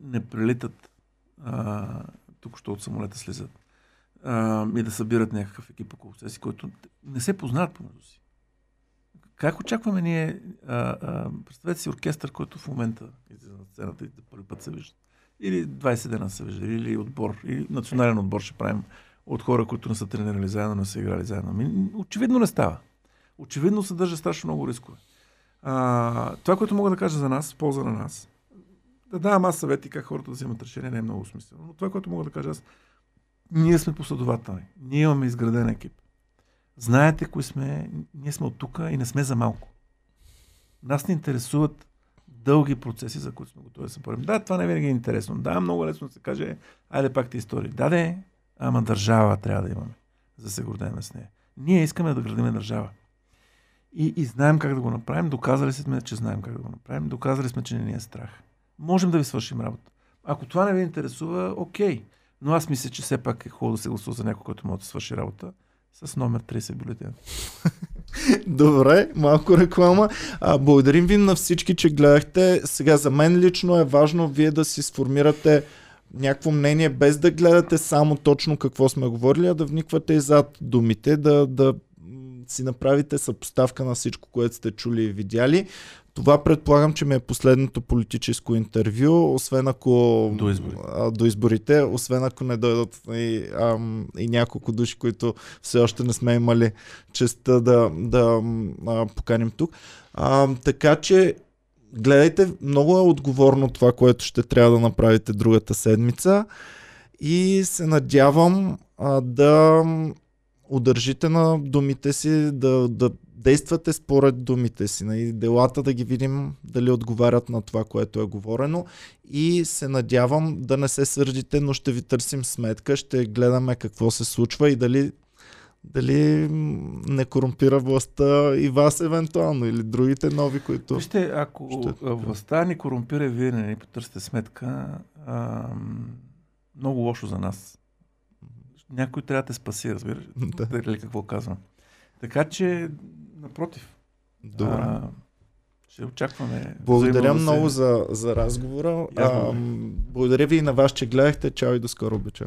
не прелитат а, тук, що от самолета слизат, а, и да събират някакъв екип около себе си, който не се познават помежду си. Как очакваме ние, а, а, представете си оркестър, който в момента излиза на сцената и за първи път се вижда. Или 20 дена се вижда, или отбор, или национален отбор ще правим от хора, които не са тренирали заедно, не са играли заедно. Ми, очевидно не става. Очевидно съдържа страшно много рискове. А, това, което мога да кажа за нас, полза на нас, да давам аз съвети как хората да вземат решение, не е много смислено. Но това, което мога да кажа аз, ние сме последователни. Ние имаме изграден екип. Знаете кои сме, ние сме от тук и не сме за малко. Нас не интересуват дълги процеси, за които сме готови да се борим. Да, това не винаги е интересно. Да, много лесно да се каже, айде пак ти истории. Да, де, ама държава трябва да имаме, за да се гордеем с нея. Ние искаме да градиме държава. И, и знаем как да го направим. Доказали сме, че знаем как да го направим. Доказали сме, че не ни е страх. Можем да ви свършим работа. Ако това не ви интересува, окей. Но аз мисля, че все пак е хубаво да се гласува за някой, който може да свърши работа с номер 30 бюлетин. Добре, малко реклама. А, благодарим ви на всички, че гледахте. Сега за мен лично е важно вие да си сформирате някакво мнение, без да гледате само точно какво сме говорили, а да вниквате и зад думите, да, да си направите съпоставка на всичко, което сте чули и видяли. Това предполагам, че ми е последното политическо интервю, освен ако... До изборите. А, до изборите, освен ако не дойдат и, ам, и няколко души, които все още не сме имали честа да, да а, поканим тук. А, така че гледайте, много е отговорно това, което ще трябва да направите другата седмица и се надявам а, да удържите на думите си, да, да действате според думите си, и делата да ги видим дали отговарят на това, което е говорено и се надявам да не се сърдите, но ще ви търсим сметка, ще гледаме какво се случва и дали дали не корумпира властта и вас евентуално или другите нови, които... Вижте, ако Ще- а, властта ни корумпира и вие не ни потърсите сметка, ам, много лошо за нас. Някой трябва да те спаси, разбираш? Да. Дали какво казвам. Така че, напротив, Добре. а, ще очакваме. Благодаря много за, за разговора. А, благодаря ви и на вас, че гледахте. Чао и до скоро, обичай.